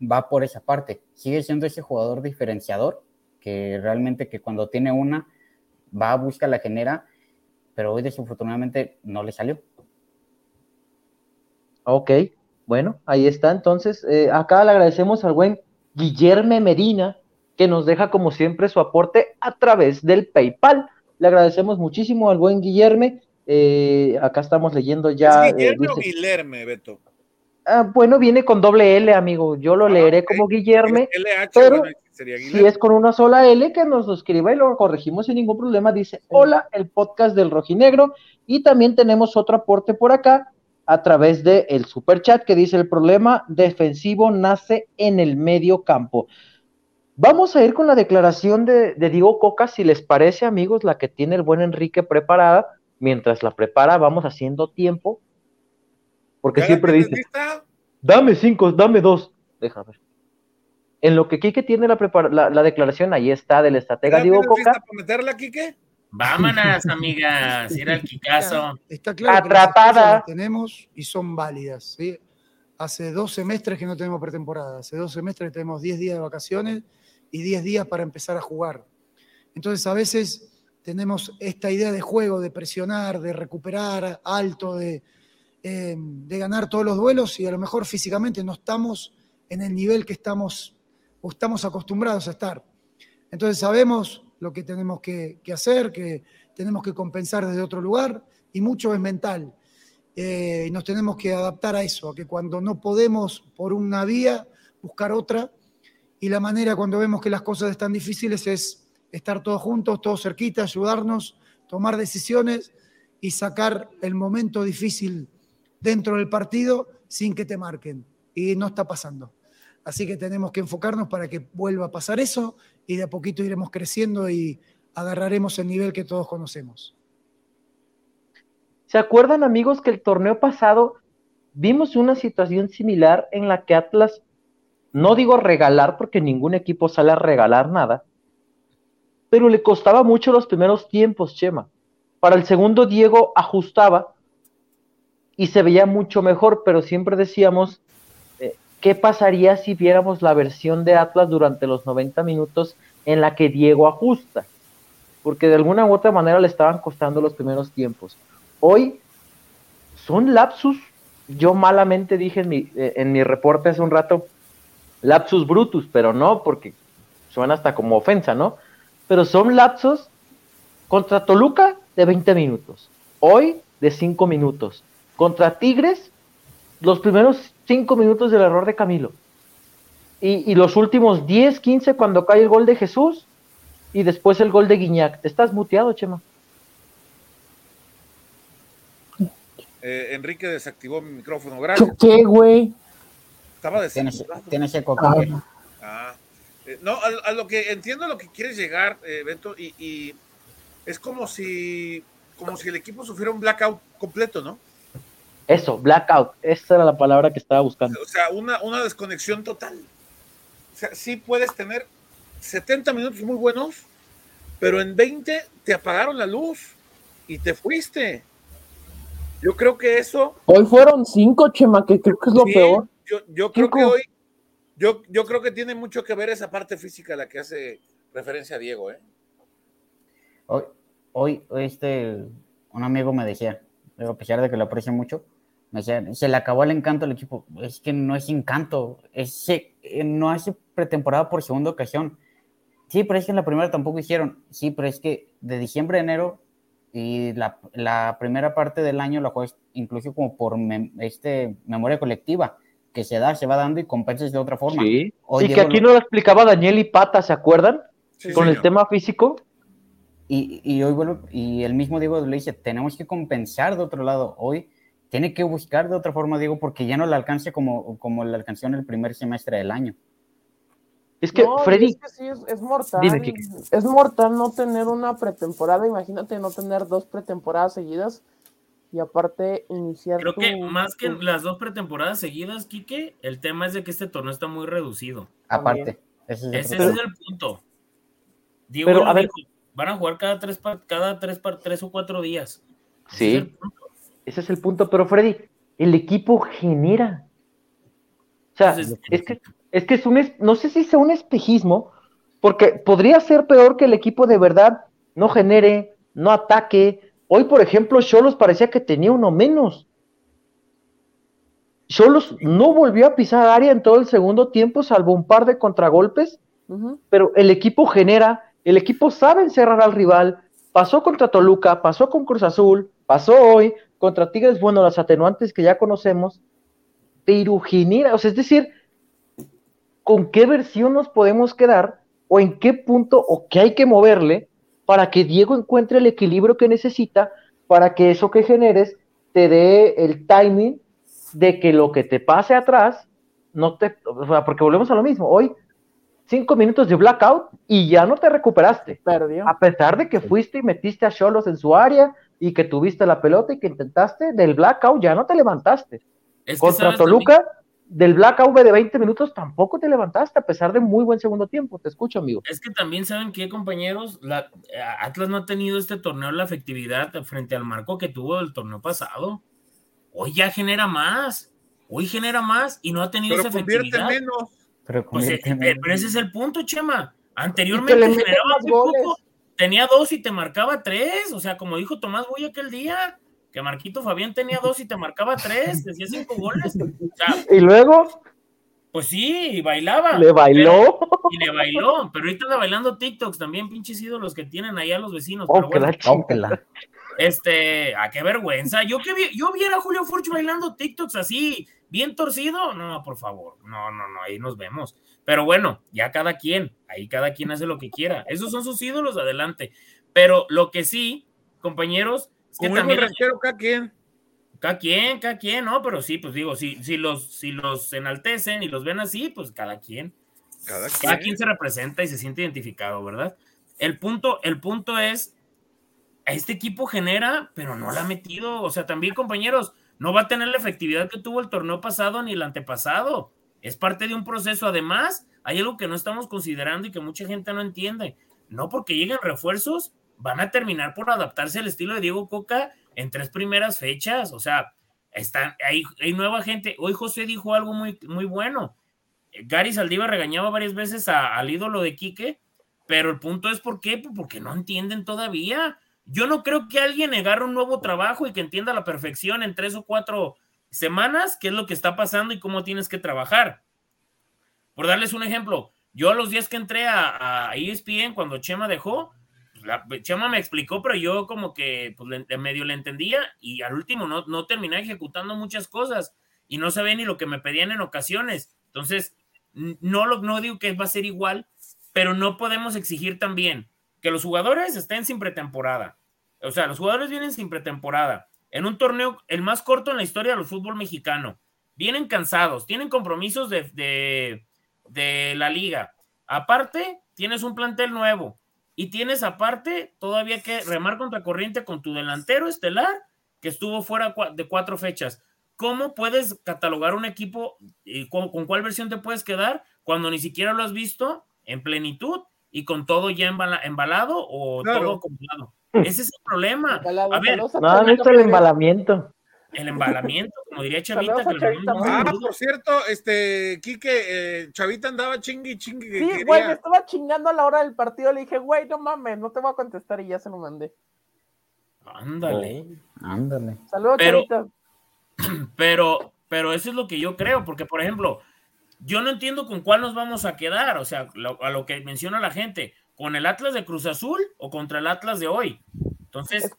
va por esa parte. Sigue siendo ese jugador diferenciador que realmente que cuando tiene una va, a buscar, la genera, pero hoy desafortunadamente no le salió. Ok, bueno, ahí está. Entonces, eh, acá le agradecemos al buen Guillermo Medina, que nos deja como siempre su aporte a través del PayPal. Le agradecemos muchísimo al buen Guillermo. Eh, acá estamos leyendo ya. ¿Es Guillermo o Guillermo, Beto? Ah, bueno, viene con doble L, amigo. Yo lo ah, leeré como Guillerme, pero si es con una sola L, que nos lo escriba y lo corregimos sin ningún problema. Dice, hola, el podcast del rojinegro. Y también tenemos otro aporte por acá a través del el super chat que dice, el problema defensivo nace en el medio campo. Vamos a ir con la declaración de, de Diego Coca, si les parece, amigos, la que tiene el buen Enrique preparada. Mientras la prepara, vamos haciendo tiempo porque siempre dice, dame cinco, dame dos. Déjame ver. En lo que Quique tiene la, la, declaración, ahí está del estratega Diego Coca. para meterla, Quique? Vámonos, amigas, era el Kikazo. Está claro Atrapada. Que tenemos y son válidas. ¿sí? Hace dos semestres que no tenemos pretemporada, hace dos semestres que tenemos 10 días de vacaciones y 10 días para empezar a jugar. Entonces, a veces tenemos esta idea de juego, de presionar, de recuperar alto, de, eh, de ganar todos los duelos y a lo mejor físicamente no estamos en el nivel que estamos o estamos acostumbrados a estar. Entonces sabemos lo que tenemos que, hacer, que tenemos que compensar desde otro lugar y mucho es mental. Eh, y nos tenemos que adaptar a eso, a que cuando no podemos por una vía, buscar otra. Y la manera cuando vemos que las cosas están difíciles es estar todos juntos, todos cerquitas, ayudarnos, tomar decisiones y sacar el momento difícil dentro del partido sin que te marquen. Y no está pasando. Así que tenemos que enfocarnos para que vuelva a pasar eso y de a poquito iremos creciendo y agarraremos el nivel que todos conocemos. ¿Se acuerdan amigos que el torneo pasado vimos una situación similar en la que Atlas, no digo regalar porque ningún equipo sale a regalar nada, pero le costaba mucho los primeros tiempos, Chema. Para el segundo Diego ajustaba y se veía mucho mejor, pero siempre decíamos, eh, ¿qué pasaría si viéramos la versión de Atlas durante los 90 minutos en la que Diego ajusta? Porque de alguna u otra manera le estaban costando los primeros tiempos. Hoy son lapsus, yo malamente dije en mi, eh, en mi reporte hace un rato, lapsus brutus, pero no, porque suena hasta como ofensa, ¿no? Pero son lapsos contra Toluca de 20 minutos, hoy de 5 minutos, contra Tigres, los primeros cinco minutos del error de Camilo. Y, los últimos 10, 15 cuando cae el gol de Jesús y después el gol de Guiñac. Estás muteado, Chema. Eh, Enrique desactivó mi micrófono. Gracias. ¿Qué, güey? Estaba desactivado. Tienes eco. Ah. ah. Eh, no, a, lo que entiendo lo que quieres llegar, eh, Beto, y, y, es como si, como si el equipo sufriera un blackout completo, ¿no? Eso, blackout, esa era la palabra que estaba buscando. O sea, una, una desconexión total. O sea, sí puedes tener 70 minutos muy buenos, pero en 20 te apagaron la luz y te fuiste. Yo creo que eso. Hoy fueron cinco, Chema, que creo que es lo peor. Yo, yo creo que hoy, yo, yo creo que tiene mucho que ver esa parte física a la que hace referencia a Diego, ¿eh? Hoy, hoy, este, un amigo me decía, a pesar de que lo aprecio mucho, se le acabó el encanto al equipo. Es que no es encanto, es, eh, no hace pretemporada por segunda ocasión. Sí, pero es que en la primera tampoco hicieron. Sí, pero es que de diciembre a enero y la, la primera parte del año la juegas incluso como por este, memoria colectiva, que se da, se va dando y compensas de otra forma. Sí, que aquí no lo explicaba Daniel y Pata, ¿se acuerdan? Con el tema físico. Y, y hoy, bueno, y el mismo Diego le dice, tenemos que compensar de otro lado. Hoy tiene que buscar de otra forma, digo, porque ya no le alcance como, como le alcanzó en el primer semestre del año. Es que, Freddy. Es, que sí, es, mortal. es mortal no tener una pretemporada. Imagínate no tener dos pretemporadas seguidas y aparte iniciar. Creo que más que las dos pretemporadas seguidas, Quique, el tema es de que este torneo está muy reducido. Aparte. Ese es el, punto. Digo, a ver, van a jugar cada tres, cada tres, tres o cuatro días. Sí. Ese es el punto, pero Freddy, el equipo genera. O sea, es, que, es que es un, no sé si sea un espejismo, porque podría ser peor que el equipo de verdad no genere, no ataque. Hoy, por ejemplo, Cholos parecía que tenía uno menos. Cholos no volvió a pisar área en todo el segundo tiempo, salvo un par de contragolpes, pero el equipo genera, el equipo sabe encerrar al rival. Pasó contra Toluca, pasó con Cruz Azul, pasó hoy, contra Tigres, bueno, las atenuantes que ya conocemos, Peruginiera, o sea, es decir, ¿con qué versión nos podemos quedar o en qué punto o qué hay que moverle para que Diego encuentre el equilibrio que necesita para que eso que generes te dé el timing de que lo que te pase atrás no te, o sea, porque volvemos a lo mismo, hoy cinco minutos de blackout y ya no te recuperaste. Perdió. A pesar de que fuiste y metiste a Cholos en su área y que tuviste la pelota y que intentaste, del blackout ya no te levantaste. Contra Toluca, del blackout de 20 minutos tampoco te levantaste, a pesar de muy buen segundo tiempo. Te escucho, amigo. Es que también saben que, compañeros, la, Atlas no ha tenido este torneo la efectividad frente al marco que tuvo el torneo pasado. Hoy ya genera más. Hoy genera más y no ha tenido esa efectividad. Menos. Pero, pues, eh, eh, pero, ese es el punto, Chema. Anteriormente generaba poco, tenía dos y te marcaba tres. O sea, como dijo Tomás Boy aquel día, que Marquito Fabián tenía dos y te marcaba tres, decía cinco goles. y luego. Pues sí, y bailaba. Le bailó. y le bailó, pero ahorita anda bailando TikToks también, pinches ídolos que tienen allá los vecinos. Oh, pero este, a qué vergüenza. Yo que vi, yo viera a Julio Furch bailando TikToks así, bien torcido. No, por favor. No, no, no, ahí nos vemos. Pero bueno, ya cada quien, ahí cada quien hace lo que quiera. Esos son sus ídolos, adelante. Pero lo que sí, compañeros, es que también. cada quien. Cada quien, cada quien, ¿no? Pero sí, pues digo, si, si, los, si los enaltecen y los ven así, pues cada quien. Cada quien. Cada quien se representa y se siente identificado, ¿verdad? El punto, el punto es este equipo genera, pero no la ha metido. O sea, también, compañeros, no va a tener la efectividad que tuvo el torneo pasado ni el antepasado. Es parte de un proceso. Además, hay algo que no estamos considerando y que mucha gente no entiende. No porque lleguen refuerzos, van a terminar por adaptarse al estilo de Diego Coca en tres primeras fechas. O sea, están, hay, hay nueva gente. Hoy José dijo algo muy, muy bueno. Gary Saldiva regañaba varias veces al ídolo de Quique, pero el punto es por qué, pues porque no entienden todavía. Yo no creo que alguien agarre un nuevo trabajo y que entienda a la perfección en tres o cuatro semanas qué es lo que está pasando y cómo tienes que trabajar. Por darles un ejemplo, yo los días que entré a, ESPN cuando Chema dejó, Chema me explicó, pero yo como que pues, medio le entendía y al último no, no terminé ejecutando muchas cosas y no sabía ni lo que me pedían en ocasiones. Entonces, no, lo, no digo que va a ser igual, pero no podemos exigir también que los jugadores estén sin pretemporada. O sea, los jugadores vienen sin pretemporada. En un torneo, el más corto en la historia del fútbol mexicano. Vienen cansados, tienen compromisos de, de, la liga. Aparte, tienes un plantel nuevo. Y tienes aparte todavía que remar contra corriente con tu delantero estelar que estuvo fuera de cuatro fechas. ¿Cómo puedes catalogar un equipo y con, con, cuál versión te puedes quedar cuando ni siquiera lo has visto en plenitud? y con todo ya embalado o todo comprado. Ese es el problema. a ver, no, no es el embalamiento. El embalamiento, como diría Chavita. ah, por cierto, este, Quique, eh, Chavita andaba chingui chingui. Sí, güey, me estaba chingando a la hora del partido. Le dije, güey, no mames, no te voy a contestar y ya se lo mandé. Ándale. Oh, ándale. Saludos, Chavita. Pero, pero eso es lo que yo creo, porque, por ejemplo, yo no entiendo con cuál nos vamos a quedar, o sea, a lo que menciona la gente, con el Atlas de Cruz Azul o contra el Atlas de hoy. Entonces,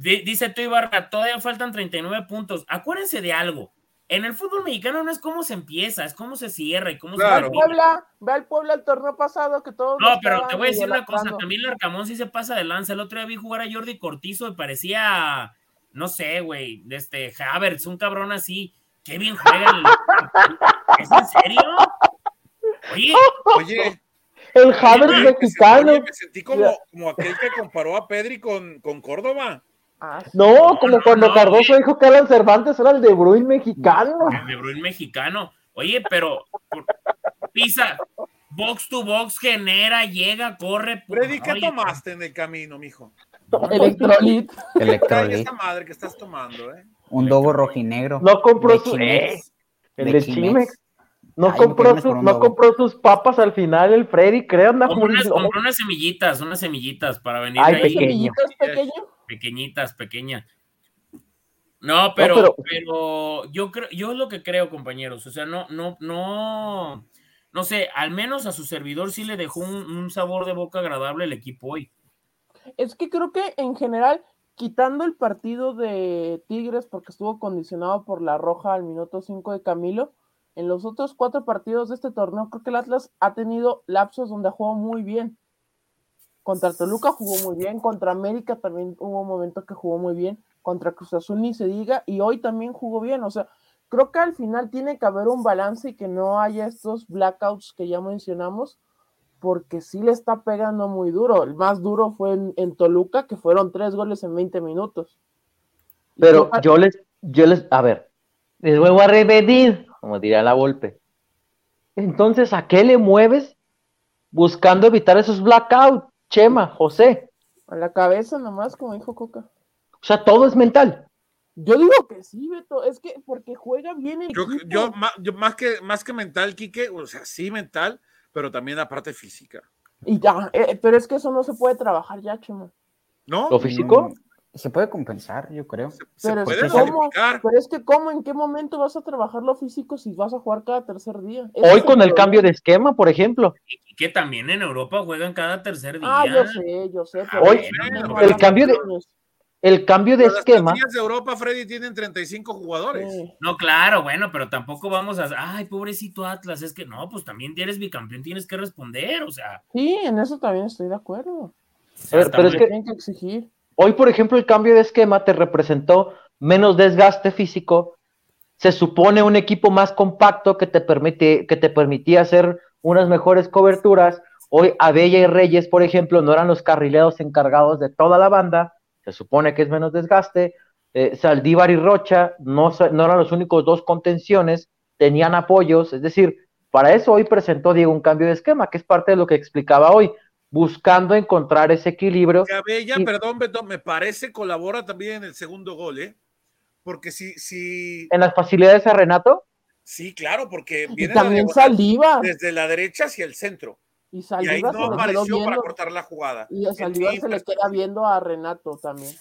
dice tú Ibarra, todavía faltan 39 puntos. Acuérdense de algo. En el fútbol mexicano no es cómo se empieza, es cómo se cierra y cómo se Ve Puebla, ve al Puebla el torneo pasado que todos. No, pero te voy a decir una cosa, también el Arcamón sí se pasa de lanza. El otro día vi jugar a Jordi Cortizo y parecía, no sé, güey, este Havertz, un cabrón así qué bien juega el... ¿Es en serio? Oye, oye. El Javier mexicano. Me sentí, como, como, aquel que comparó a Pedri con, con Córdoba. Ah, no, como cuando Cardoso dijo que Alan Cervantes era el de Bruin mexicano. El de Bruin mexicano. Oye, pero pisa, box to box, genera, llega, corre. Freddy, ¿qué tomaste en el camino, mijo? Electrolit. Electrolit. esa madre que estás tomando, ¿eh? Un dogo rojinegro. No compró su. Eh, el de Chimex. No, compró no compró sus papas al final el Freddy, creo. Compró unas, compró unas semillitas, unas semillitas para venir Ay, ahí. Pequeñitas, pequeñas. No, pero, pero, yo creo, yo es lo que creo, compañeros. O sea, no, no, no, no sé, al menos a su servidor sí le dejó un sabor de boca agradable el equipo hoy. Es que creo que en general quitando el partido de Tigres porque estuvo condicionado por la roja al minuto 5 de Camilo, en los otros cuatro partidos de este torneo creo que el Atlas ha tenido lapsos donde ha jugado muy bien. Contra Toluca jugó muy bien, contra América también hubo un momento que jugó muy bien, contra Cruz Azul ni se diga, y hoy también jugó bien. O sea, creo que al final tiene que haber un balance y que no haya estos blackouts que ya mencionamos, porque sí le está pegando muy duro. El más duro fue en, Toluca, que fueron tres goles en 20 minutos. Pero yo, les, yo les, a ver, les vuelvo a repetir, como diría la Volpe. Entonces, ¿a qué le mueves buscando evitar esos blackouts, Chema, José? A la cabeza nomás, como dijo Coca. O sea, todo es mental. Yo digo que sí, Beto, es que porque juega bien el yo, yo, más, que, más que mental, Quique, o sea, sí mental, pero también la parte física. Y ya, eh, pero es que eso no se puede trabajar ya, Chema. ¿No? ¿Lo físico? Se puede compensar, yo creo. pero, es que ¿cómo, pero es que, ¿cómo, en qué momento vas a trabajar lo físico si vas a jugar cada tercer día? Hoy con el, cambio de esquema, por ejemplo. Y que también en Europa juegan cada tercer día. Ah, yo sé, yo sé. Hoy, el cambio de el cambio de esquema. Las de Europa, Freddy, tienen 35 jugadores. No, claro, bueno, pero tampoco vamos a. Ay, pobrecito Atlas, es que no, pues también tienes bicampeón, tienes que responder, o sea. Sí, en eso también estoy de acuerdo. pero, es que, que exigir. Hoy, por ejemplo, el cambio de esquema te representó menos desgaste físico. Se supone un equipo más compacto que te, permite, que te permitía hacer unas mejores coberturas. Hoy Abella y Reyes, por ejemplo, no eran los carrileros encargados de toda la banda se supone que es menos desgaste. Eh, Saldívar y Rocha no, no eran los únicos dos contenciones, tenían apoyos, es decir, para eso hoy presentó Diego un cambio de esquema, que es parte de lo que explicaba hoy, buscando encontrar ese equilibrio. Cabella, perdón, Beto, me parece colabora también en el segundo gol, ¿eh? Porque si, si... ¿En las facilidades a Renato? Sí, claro, porque viene también Saldívar. desde la derecha hacia el centro. Y, ahí no apareció para cortar la jugada. Y a Saldívar se le queda viendo a Renato también.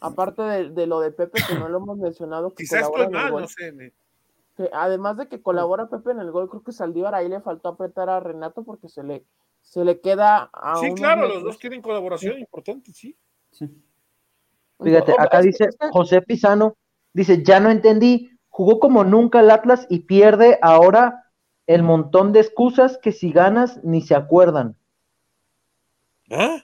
Aparte de, lo de Pepe, que no lo hemos mencionado. Que Quizás estoy mal, no sé. Además de que colabora Pepe en el gol, creo que Saldívar ahí le faltó apretar a Renato porque se le, se le queda a Sí, claro, los dos tienen colaboración importante, sí. Fíjate, acá dice José Pizano, dice, ya no entendí, jugó como nunca el Atlas y pierde ahora el montón de excusas que si ganas ni se acuerdan. ¿Eh?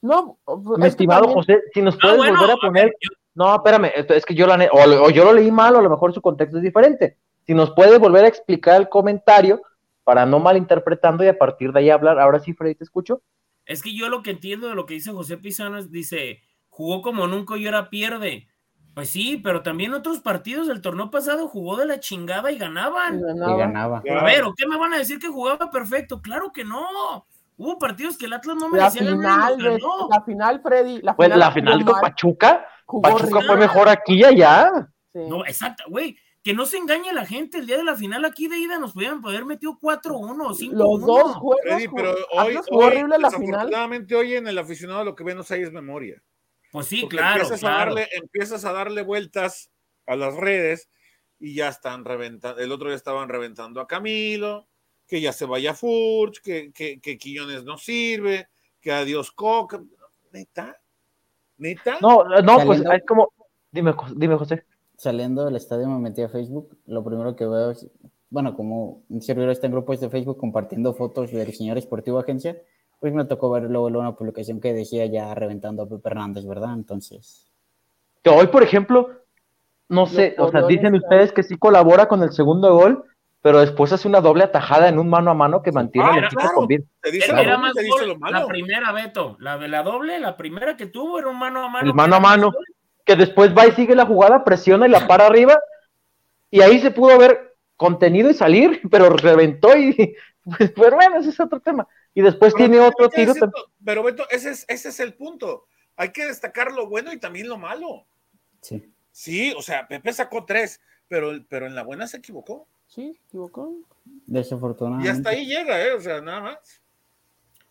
No, mi estimado José, si nos ah, puedes volver a poner. No, espérame, es que yo, la, o, yo lo leí mal, o a lo mejor su contexto es diferente. Si nos puedes volver a explicar el comentario para no malinterpretando y a partir de ahí hablar. Ahora sí, Freddy, te escucho. Es que yo lo que entiendo de lo que dice José Pizano es, dice, jugó como nunca y ahora pierde. Pues sí, pero también otros partidos del torneo pasado jugó de la chingada y ganaban. Y ganaba. A ver, ¿o qué me van a decir que jugaba perfecto? Claro que no. Hubo partidos que el Atlas no merecía la final, ganar La final, Freddy. La pues la final con Pachuca. Pachuca fue mejor aquí y allá. No, exacto, güey. Que no se engañe la gente, el día de la final aquí de ida nos pudieran poder metido 4-1 o 5-1. Los dos juegos. Freddy, pero hoy, hoy, horrible la final. hoy en el aficionado lo que menos hay es memoria. Pues sí, claro. Empiezas, A darle, empiezas a darle vueltas a las redes y ya están reventando. El otro día estaban reventando a Camilo, que ya se vaya Furch, que, que, que Quillones no sirve, que adiós Coca. ¿Neta? ¿Neta? No, no, pues es como. Dime, dime, José. Saliendo del estadio me metí a Facebook. Lo primero que veo es, bueno, como un servidor está en grupos de Facebook compartiendo fotos del señor Esportivo Agencia pues me tocó ver luego una publicación que decía ya reventando a Pepe Hernández, ¿verdad? Entonces. Que hoy, por ejemplo, no sé, o sea, dicen ustedes que sí colabora con el segundo gol, pero después hace una doble atajada en un mano a mano que mantiene el equipo con vida. Era más la primera, Beto, la de la doble, la primera que tuvo era un mano a mano. El mano a mano, que después va y sigue la jugada, presiona y la para arriba, y ahí se pudo haber contenido y salir, pero reventó y, pues, pero bueno, ese es otro tema. Y después tiene otro tiro. pero Beto, ese es, ese es el punto. Hay que destacar lo bueno y también lo malo. Sí. Sí, o sea, Pepe sacó tres, pero, pero en la buena se equivocó. Sí, equivocó. Desafortunadamente. Y hasta ahí llega, ¿eh? O sea, nada más.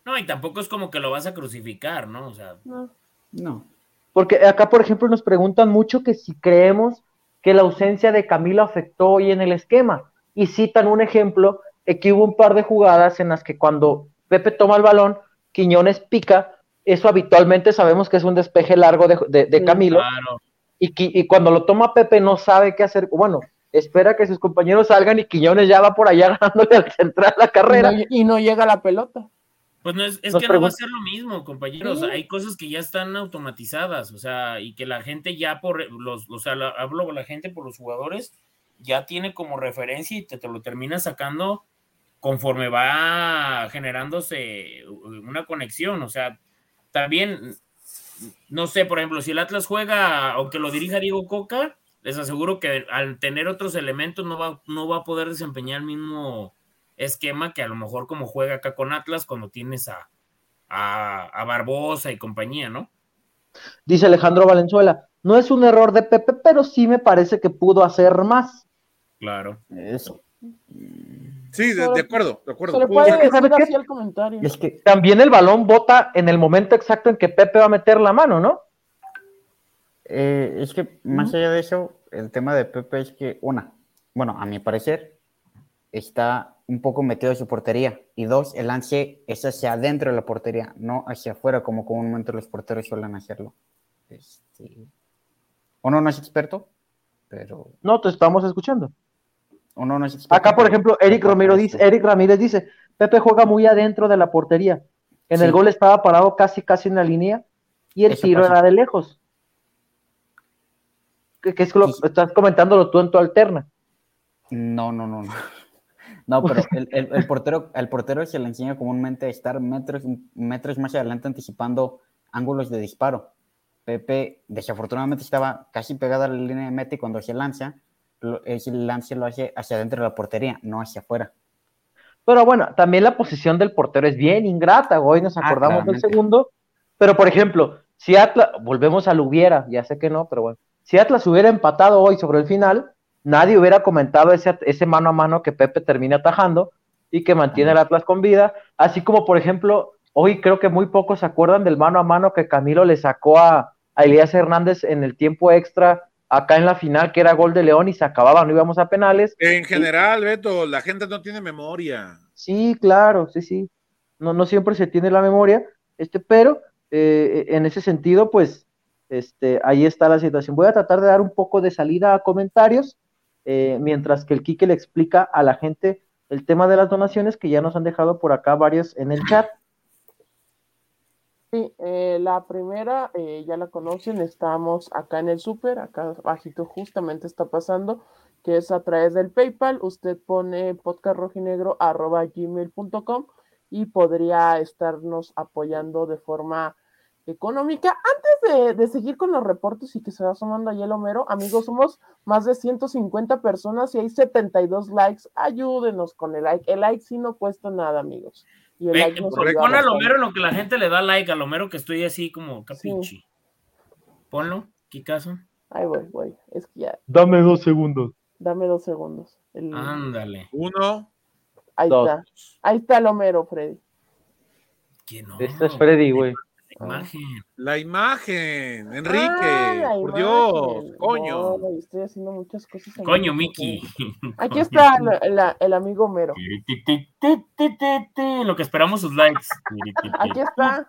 No, y tampoco es como que lo vas a crucificar, ¿no? O sea. No. No. Porque acá, por ejemplo, nos preguntan mucho que si creemos que la ausencia de Camilo afectó hoy en el esquema. Y citan un ejemplo, que hubo un par de jugadas en las que cuando Pepe toma el balón, Quiñones pica, eso habitualmente sabemos que es un despeje largo de, Camilo. Y, y, cuando lo toma Pepe no sabe qué hacer. Bueno, espera que sus compañeros salgan y Quiñones ya va por allá ganándole al central la carrera. Y no, llega la pelota. Pues no es, que no va a ser lo mismo, compañeros. Hay cosas que ya están automatizadas, o sea, y que la gente ya por los, o sea, hablo con la gente por los jugadores, ya tiene como referencia y te, te lo termina sacando conforme va generándose una conexión. O sea, también, no sé, por ejemplo, si el Atlas juega, aunque lo dirija Diego Coca, les aseguro que al tener otros elementos no va, no va a poder desempeñar el mismo esquema que a lo mejor como juega acá con Atlas cuando tienes a, a, Barbosa y compañía, ¿no? Dice Alejandro Valenzuela, no es un error de Pepe, pero sí me parece que pudo hacer más. Claro. Eso. Sí, de, acuerdo, de acuerdo. Es que, también el balón bota en el momento exacto en que Pepe va a meter la mano, ¿no? Eh, es que más allá de eso, el tema de Pepe es que, una, bueno, a mi parecer, está un poco metido en su portería. Y dos, el lance es hacia adentro de la portería, no hacia afuera, como comúnmente los porteros suelen hacerlo. Este... Uno no es experto, pero. No, te estamos escuchando. Uno no es experto. Acá, por ejemplo, Eric Romero dice, Eric Ramírez dice, Pepe juega muy adentro de la portería. En el gol estaba parado casi, casi en la línea y el tiro era de lejos. ¿Qué, es lo que estás comentándolo tú en tu alterna? No, no, no, no. No, pero el, portero, el portero se le enseña comúnmente a estar metros, metros más adelante anticipando ángulos de disparo. Pepe desafortunadamente estaba casi pegado a la línea de meta y cuando se lanza, ese lance lo hace hacia adentro de la portería, no hacia afuera. Pero bueno, también la posición del portero es bien ingrata, hoy nos ah, acordamos del segundo, pero por ejemplo, si Atlas, volvemos al hubiera, ya sé que no, pero bueno, si Atlas hubiera empatado hoy sobre el final, nadie hubiera comentado ese, ese mano a mano que Pepe termina atajando y que mantiene el Atlas con vida, así como por ejemplo, hoy creo que muy pocos se acuerdan del mano a mano que Camilo le sacó a, a Elías Hernández en el tiempo extra acá en la final, que era gol de León y se acababa, no íbamos a penales. En general, Beto, la gente no tiene memoria. Sí, claro, sí, sí. No, no siempre se tiene la memoria, este, pero eh, en ese sentido, pues, este, ahí está la situación. Voy a tratar de dar un poco de salida a comentarios, eh, mientras que el Quique le explica a la gente el tema de las donaciones que ya nos han dejado por acá varios en el chat. Sí, eh, la primera eh, ya la conocen, estamos acá en el súper, acá bajito justamente está pasando, que es a través del PayPal, usted pone podcastrojinegro.gmail.com y podría estarnos apoyando de forma económica. Antes de, seguir con los reportes y que se va sumando ahí el Homero, amigos, somos más de 150 personas y hay 72 likes, ayúdenos con el like, el like sí no cuesta nada, amigos. Y el pon a Lomero en lo que la gente le da like, a Lomero que estoy así como capinchi. Ponlo, ¿qué caso? Ahí voy, voy. Es que ya. Dame dos segundos. Dame dos segundos. Ándale. Uno. Ahí está. Ahí está Lomero, Freddy. ¿Quién no? Este es Freddy, güey. La imagen. La imagen, Enrique, por Dios, coño. estoy haciendo muchas cosas. Coño, Miki. Aquí está el, amigo Mero. Lo que esperamos sus likes. Aquí está.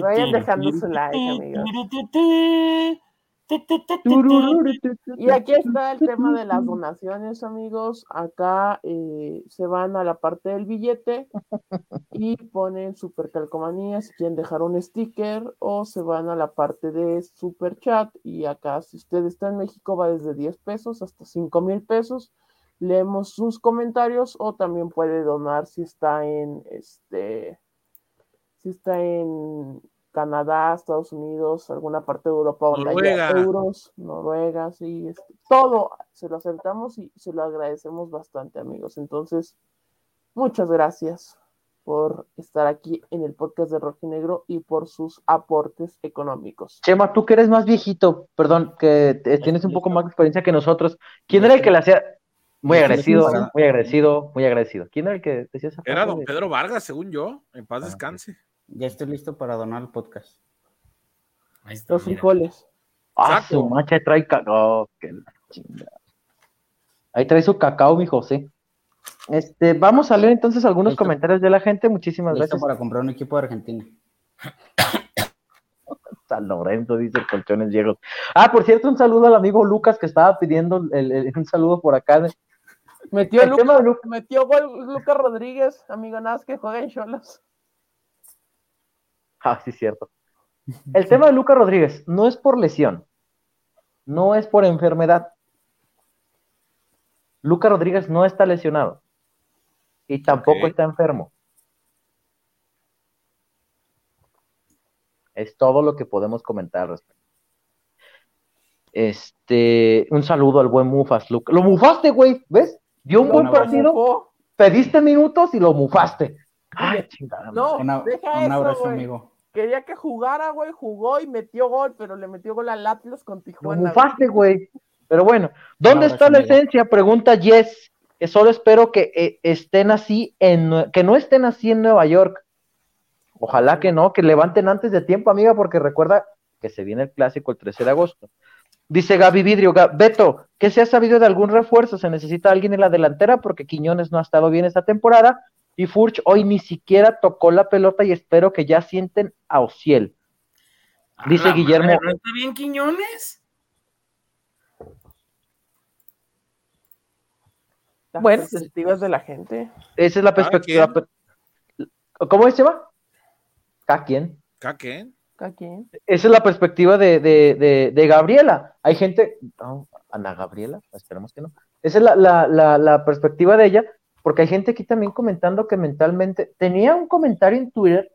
Vayan dejando su like, amigos. Y aquí está el tema de las donaciones, amigos. Acá eh, se van a la parte del billete y ponen super calcomanía si quieren dejar un sticker o se van a la parte de super chat y acá si usted está en México va desde 10 pesos hasta 5 mil pesos. Leemos sus comentarios o también puede donar si está en este si está en Canadá, Estados Unidos, alguna parte de Europa donde haya euros, Noruega, sí, todo se lo aceptamos y se lo agradecemos bastante, amigos. Entonces, muchas gracias por estar aquí en el podcast de Negro y por sus aportes económicos. Chema, tú que eres más viejito, perdón, que tienes un poco más de experiencia que nosotros, ¿quién era el que le hacía? Muy agradecido, muy agradecido, muy agradecido. ¿Quién era el que decía esa Era don Pedro Vargas, según yo, en paz ah, descanse. Ya estoy listo para donar el podcast. Ahí está, Los frijoles. Ah, su mancha trae cacao. Ahí trae su cacao, mi José. Este, vamos a leer entonces algunos comentarios de la gente. Muchísimas gracias. para comprar un equipo de Argentina. San Lorenzo, dice Colchones Viejos. Ah, por cierto, un saludo al amigo Lucas que estaba pidiendo un saludo por acá. Metió, metió gol Lucas Rodríguez, amigo Naz, que juega en Cholos. Ah, sí, cierto. El tema de Lucas Rodríguez no es por lesión, no es por enfermedad. Lucas Rodríguez no está lesionado y tampoco está enfermo. Es todo lo que podemos comentar al respecto. Este, un saludo al buen Mufas, Lucas. Lo mufaste, güey, ¿ves? Dio un buen partido, pediste minutos y lo mufaste. Ay, chingada. No, un abrazo, amigo. Quería que jugara, güey, jugó y metió gol, pero le metió gol al Atlas con Tijuana. Lo mufaste, güey. Pero bueno, ¿dónde está la esencia? Pregunta Jess. Que solo espero que eh, estén así en que no estén así en Nueva York. Ojalá que no, que levanten antes de tiempo, amiga, porque recuerda que se viene el clásico el 13 de agosto. Dice Gaby Vidrio, Beto, ¿qué se ha sabido de algún refuerzo? Se necesita alguien en la delantera porque Quiñones no ha estado bien esta temporada y Furch hoy ni siquiera tocó la pelota y espero que ya sienten a Ociel. Dice Guillermo. ¿No está bien Quiñones? Las bueno, perspectivas de la gente. Esa es la perspectiva. ¿Cómo quién? ¿Ca quién? ¿Ca quién? Esa es la perspectiva de, de, de, Gabriela. Hay gente. Ana Gabriela, esperemos que no. Esa es la, la, la perspectiva de ella, porque hay gente aquí también comentando que mentalmente, tenía un comentario en Twitter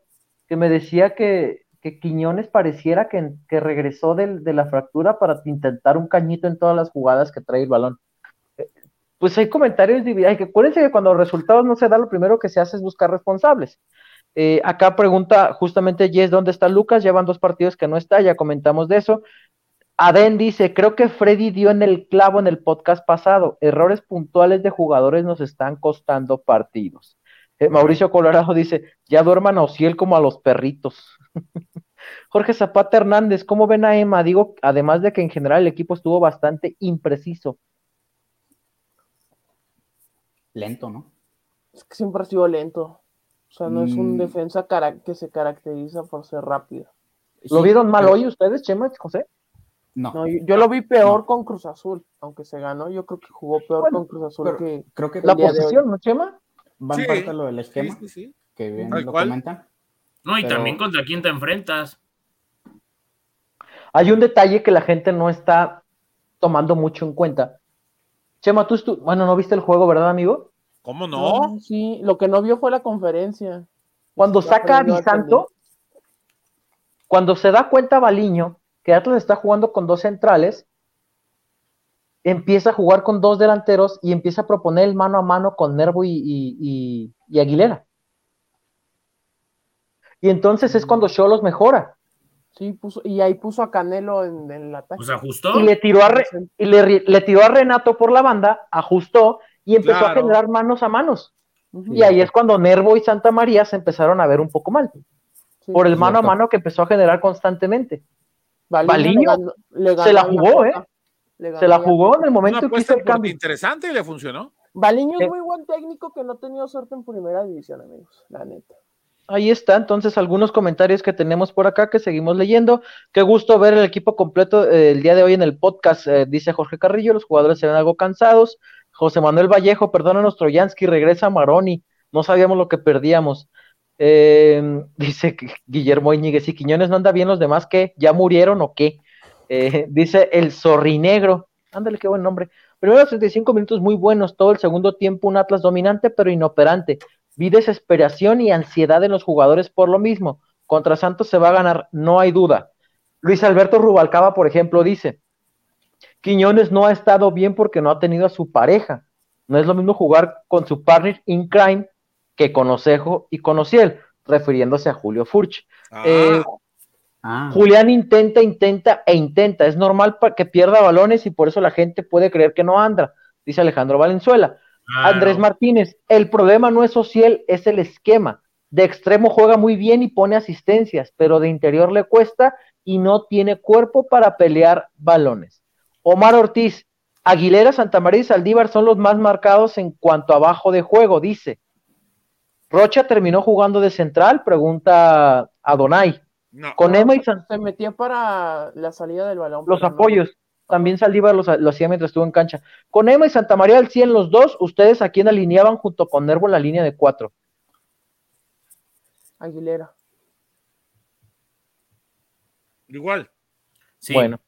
que me decía que, que Quiñones pareciera que, que regresó de la fractura para intentar un cañito en todas las jugadas que trae el balón. Eh, pues hay comentarios divididos. Acuérdense que cuando los resultados no se dan, lo primero que se hace es buscar responsables. Eh, acá pregunta justamente Jess, ¿dónde está Lucas? Llevan dos partidos que no está, ya comentamos de eso. Aden dice, creo que Freddy dio en el clavo en el podcast pasado. Errores puntuales de jugadores nos están costando partidos. Eh, Mauricio Colorado dice, ya duerman a Ociel como a los perritos. Jorge Zapata Hernández, ¿cómo ven a Emma? Digo, además de que en general el equipo estuvo bastante impreciso. Lento, ¿no? Es que siempre ha sido lento. O sea, no es un mm. defensa que se caracteriza por ser rápido. ¿Lo vieron mal hoy ustedes, Chema, José? No. yo, lo vi peor con Cruz Azul, aunque se ganó, yo creo que jugó peor con Cruz Azul que creo que la posición, ¿no, Chema? Va en parte lo del esquema, que bien lo comenta. No, y también contra quién te enfrentas. Hay un detalle que la gente no está tomando mucho en cuenta. Chema, tú, bueno, no viste el juego, ¿verdad, amigo? ¿Cómo no? sí, lo que no vio fue la conferencia. Cuando saca a Di Santo, cuando se da cuenta Baliño que Atlas está jugando con dos centrales, empieza a jugar con dos delanteros y empieza a proponer el mano a mano con Nervo y, Aguilera. Y entonces es cuando Cholos mejora. Sí, puso, y ahí puso a Canelo en, el ataque. Pues ajustó. Y le tiró a, y le, tiró a Renato por la banda, ajustó y empezó a generar manos a manos. Y ahí es cuando Nervo y Santa María se empezaron a ver un poco mal. por el mano a mano que empezó a generar constantemente. Baliño se la jugó, ¿eh? Se la jugó en el momento que hizo el cambio. Interesante y le funcionó. Baliño es muy buen técnico que no ha tenido suerte en primera división, amigos, la neta. Ahí está, entonces algunos comentarios que tenemos por acá que seguimos leyendo. Qué gusto ver el equipo completo eh, el día de hoy en el podcast, eh, dice Jorge Carrillo. Los jugadores se ven algo cansados. José Manuel Vallejo, perdónanos, Troyansky, regresa a Maroni. No sabíamos lo que perdíamos. Eh, dice Guillermo Iñiguez, y Quiñones no anda bien los demás, ¿qué? ¿Ya murieron o qué? Eh, dice el Zorrinegro, ándale, qué buen nombre. Primero 35 minutos muy buenos, todo el segundo tiempo un Atlas dominante pero inoperante. Vi desesperación y ansiedad en los jugadores por lo mismo. Contra Santos se va a ganar, no hay duda. Luis Alberto Rubalcaba, por ejemplo, dice, Quiñones no ha estado bien porque no ha tenido a su pareja. No es lo mismo jugar con su partner in crime que Conocejo y Conociel, refiriéndose a Julio Furch. Ah. Eh, ah. Julián intenta, intenta e intenta. Es normal que pierda balones y por eso la gente puede creer que no anda, dice Alejandro Valenzuela. Andrés Martínez, el problema no es social, es el esquema. De extremo juega muy bien y pone asistencias, pero de interior le cuesta y no tiene cuerpo para pelear balones. Omar Ortiz, Aguilera, Santamaría y Saldívar son los más marcados en cuanto a bajo de juego, dice. Rocha terminó jugando de central, pregunta a Donay. Con Emma y Se metía para la salida del balón. Los apoyos. También Saldívar lo, hacía mientras estuvo en cancha. Con Emma y Santa María al 100 los dos, ¿ustedes a quién alineaban junto con Nervo en la línea de cuatro? Aguilera. Igual. Sí. Bueno,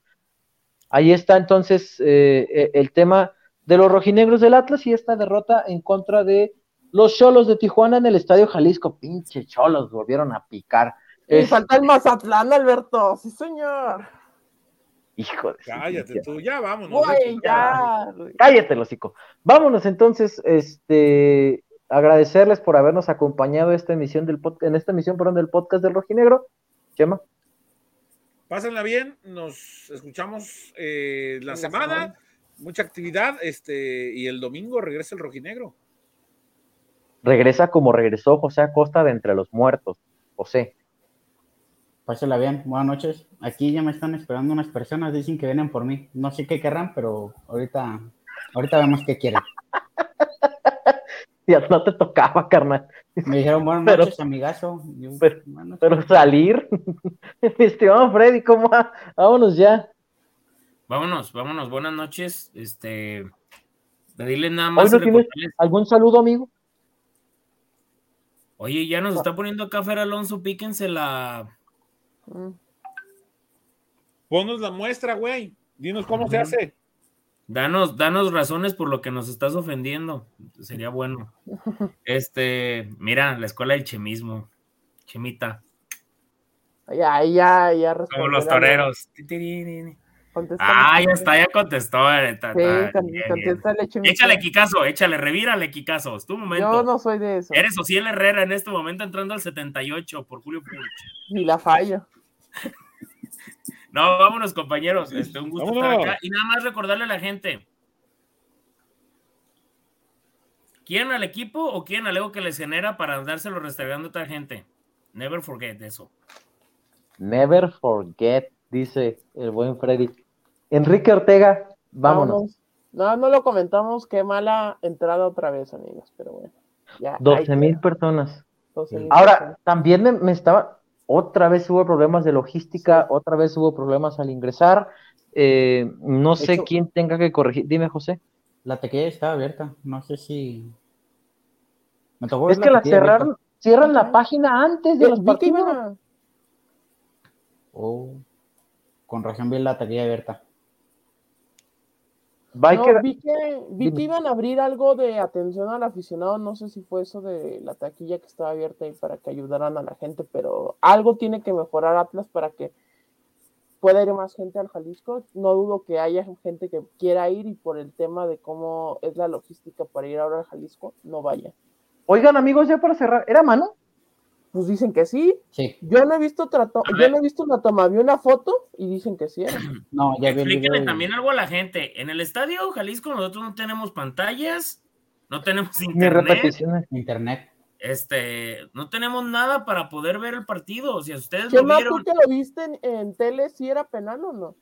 ahí está entonces eh, eh, el tema de los rojinegros del Atlas y esta derrota en contra de los Cholos de Tijuana en el Estadio Jalisco. Pinche Cholos, volvieron a picar. Y falta el Mazatlán, Alberto. Sí, señor. Hijo de Cállate tú, ya vámonos. ya. Cállate, losico. Vámonos entonces, este, agradecerles por habernos acompañado esta emisión del en esta emisión perdón, del podcast del Rojinegro. Chema. Pásenla bien, nos escuchamos eh, la, semana. mucha actividad, este, y el domingo regresa el Rojinegro. Regresa como regresó José Acosta de entre los muertos. José. Pásela bien, buenas noches. Aquí ya me están esperando unas personas, dicen que vienen por mí. No sé qué querrán, pero ahorita, ahorita vemos qué quieren. ya no te tocaba, carnal. Me dijeron buenas noches, amigazo. pero, salir, mi estimado Freddy, ¿cómo va? Vámonos ya. Vámonos, vámonos, buenas noches. Este, pedirle nada más. ¿Algún saludo, amigo? Oye, ya nos está poniendo acá Fer Alonso, píquense la Ponos la muestra, güey. Dinos cómo se hace. Danos, danos razones por lo que nos estás ofendiendo. Sería bueno. Este, mira, la escuela del chemismo. Chemita. Ya, ya, ya. Como los toreros. Ah, ya está, ya contestó. Eh, échale Kikazo, échale, revírale Kikazo. Es tu momento. Yo no soy de eso. Eres Ociel Herrera en este momento entrando al 78 por Julio Puch. Ni la fallo. no, vámonos, compañeros. Este, un gusto estar acá. Y nada más recordarle a la gente. ¿Quieren al equipo o quieren al ego que les genera para andárselo restregando a otra gente? Never forget eso. Never forget, dice el buen Freddy. Enrique Ortega, vámonos. No, no lo comentamos, qué mala entrada otra vez, amigos, pero bueno. 12 mil personas. Ahora, también me, estaba, otra vez hubo problemas de logística, otra vez hubo problemas al ingresar. Eh, no sé quién tenga que corregir. Dime, José. La taquilla estaba abierta, no sé si. es que la cerraron, cierran la página antes de los partidos. Oh, con razón bien la taquilla abierta vi, que, vi que iban a abrir algo de atención al aficionado, no sé si fue eso de la taquilla que estaba abierta ahí para que ayudaran a la gente, pero algo tiene que mejorar Atlas para que pueda ir más gente al Jalisco. No dudo que haya gente que quiera ir y por el tema de cómo es la logística para ir ahora al Jalisco, no vaya. Oigan amigos, ya para cerrar, ¿era mano? Pues dicen que sí. Yo no he visto trato, yo no he visto una toma, vi una foto y dicen que sí. No, ya Explíquenle también algo a la gente. En el estadio Jalisco nosotros no tenemos pantallas, no tenemos internet. Internet. Este, no tenemos nada para poder ver el partido. Si ustedes lo vieron. ¿Tú que lo viste en, tele, si era penal o no?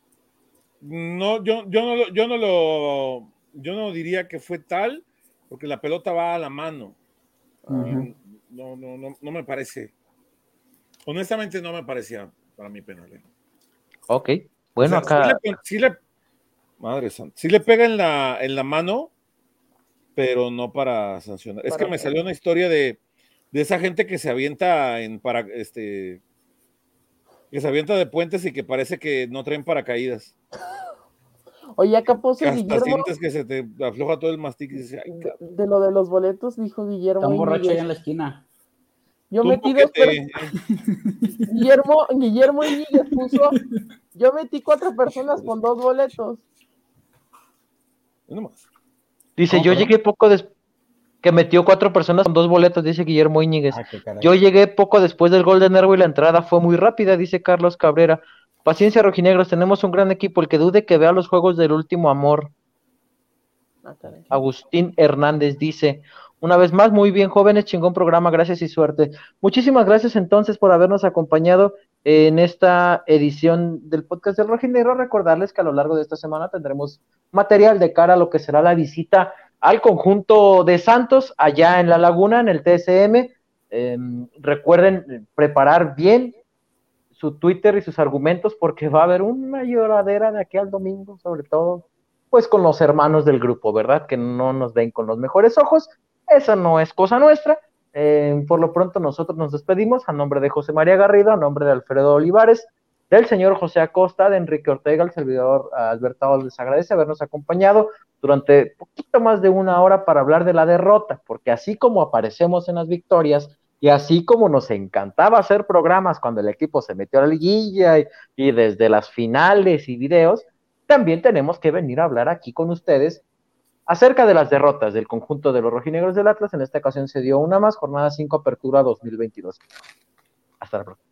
No, yo, yo no, yo no lo, yo no diría que fue tal, porque la pelota va a la mano no, no, no, no me parece. Honestamente no me parecía para mí penal. ¿eh? Ok, bueno, acá. Sí le, madre santa, sí le pega en la, en la mano, pero no para sancionar. es que me salió una historia de, de, esa gente que se avienta en para este que se avienta de puentes y que parece que no traen paracaídas. Oye, acá puse Guillermo. sientes que se te afloja todo el mastic y de, lo de los boletos, dijo Guillermo. Está borracho ahí en la esquina. Yo metí dos Guillermo, Guillermo Íñiguez puso. Yo metí cuatro personas con dos boletos. Dice, yo llegué poco después que metió cuatro personas con dos boletos, dice Guillermo Íñiguez. Ah, yo llegué poco después del gol de Nervo y la entrada fue muy rápida, dice Carlos Cabrera. Paciencia, rojinegros, tenemos un gran equipo. El que dude que vea los juegos del último amor. Ah, Agustín Hernández dice, una vez más, muy bien, jóvenes, chingón programa, gracias y suerte. Muchísimas gracias entonces por habernos acompañado en esta edición del podcast del Rojinegro. Recordarles que a lo largo de esta semana tendremos material de cara a lo que será la visita al conjunto de Santos allá en la laguna, en el TSM. Em, recuerden preparar bien su Twitter y sus argumentos porque va a haber una lloradera de aquí al domingo, sobre todo pues con los hermanos del grupo, ¿verdad? Que no nos ven con los mejores ojos. Esa no es cosa nuestra. Eh, por lo pronto nosotros nos despedimos a nombre de José María Garrido, a nombre de Alfredo Olivares, del señor José Acosta, de Enrique Ortega, el servidor Alberto les agradece habernos acompañado durante poquito más de una hora para hablar de la derrota, porque así como aparecemos en las victorias y así como nos encantaba hacer programas cuando el equipo se metió a la liguilla y, y desde las finales y videos, también tenemos que venir a hablar aquí con ustedes Acerca de las derrotas del conjunto de los rojinegros del Atlas, en esta ocasión se dio una más, jornada 5, apertura 2022. Hasta la próxima.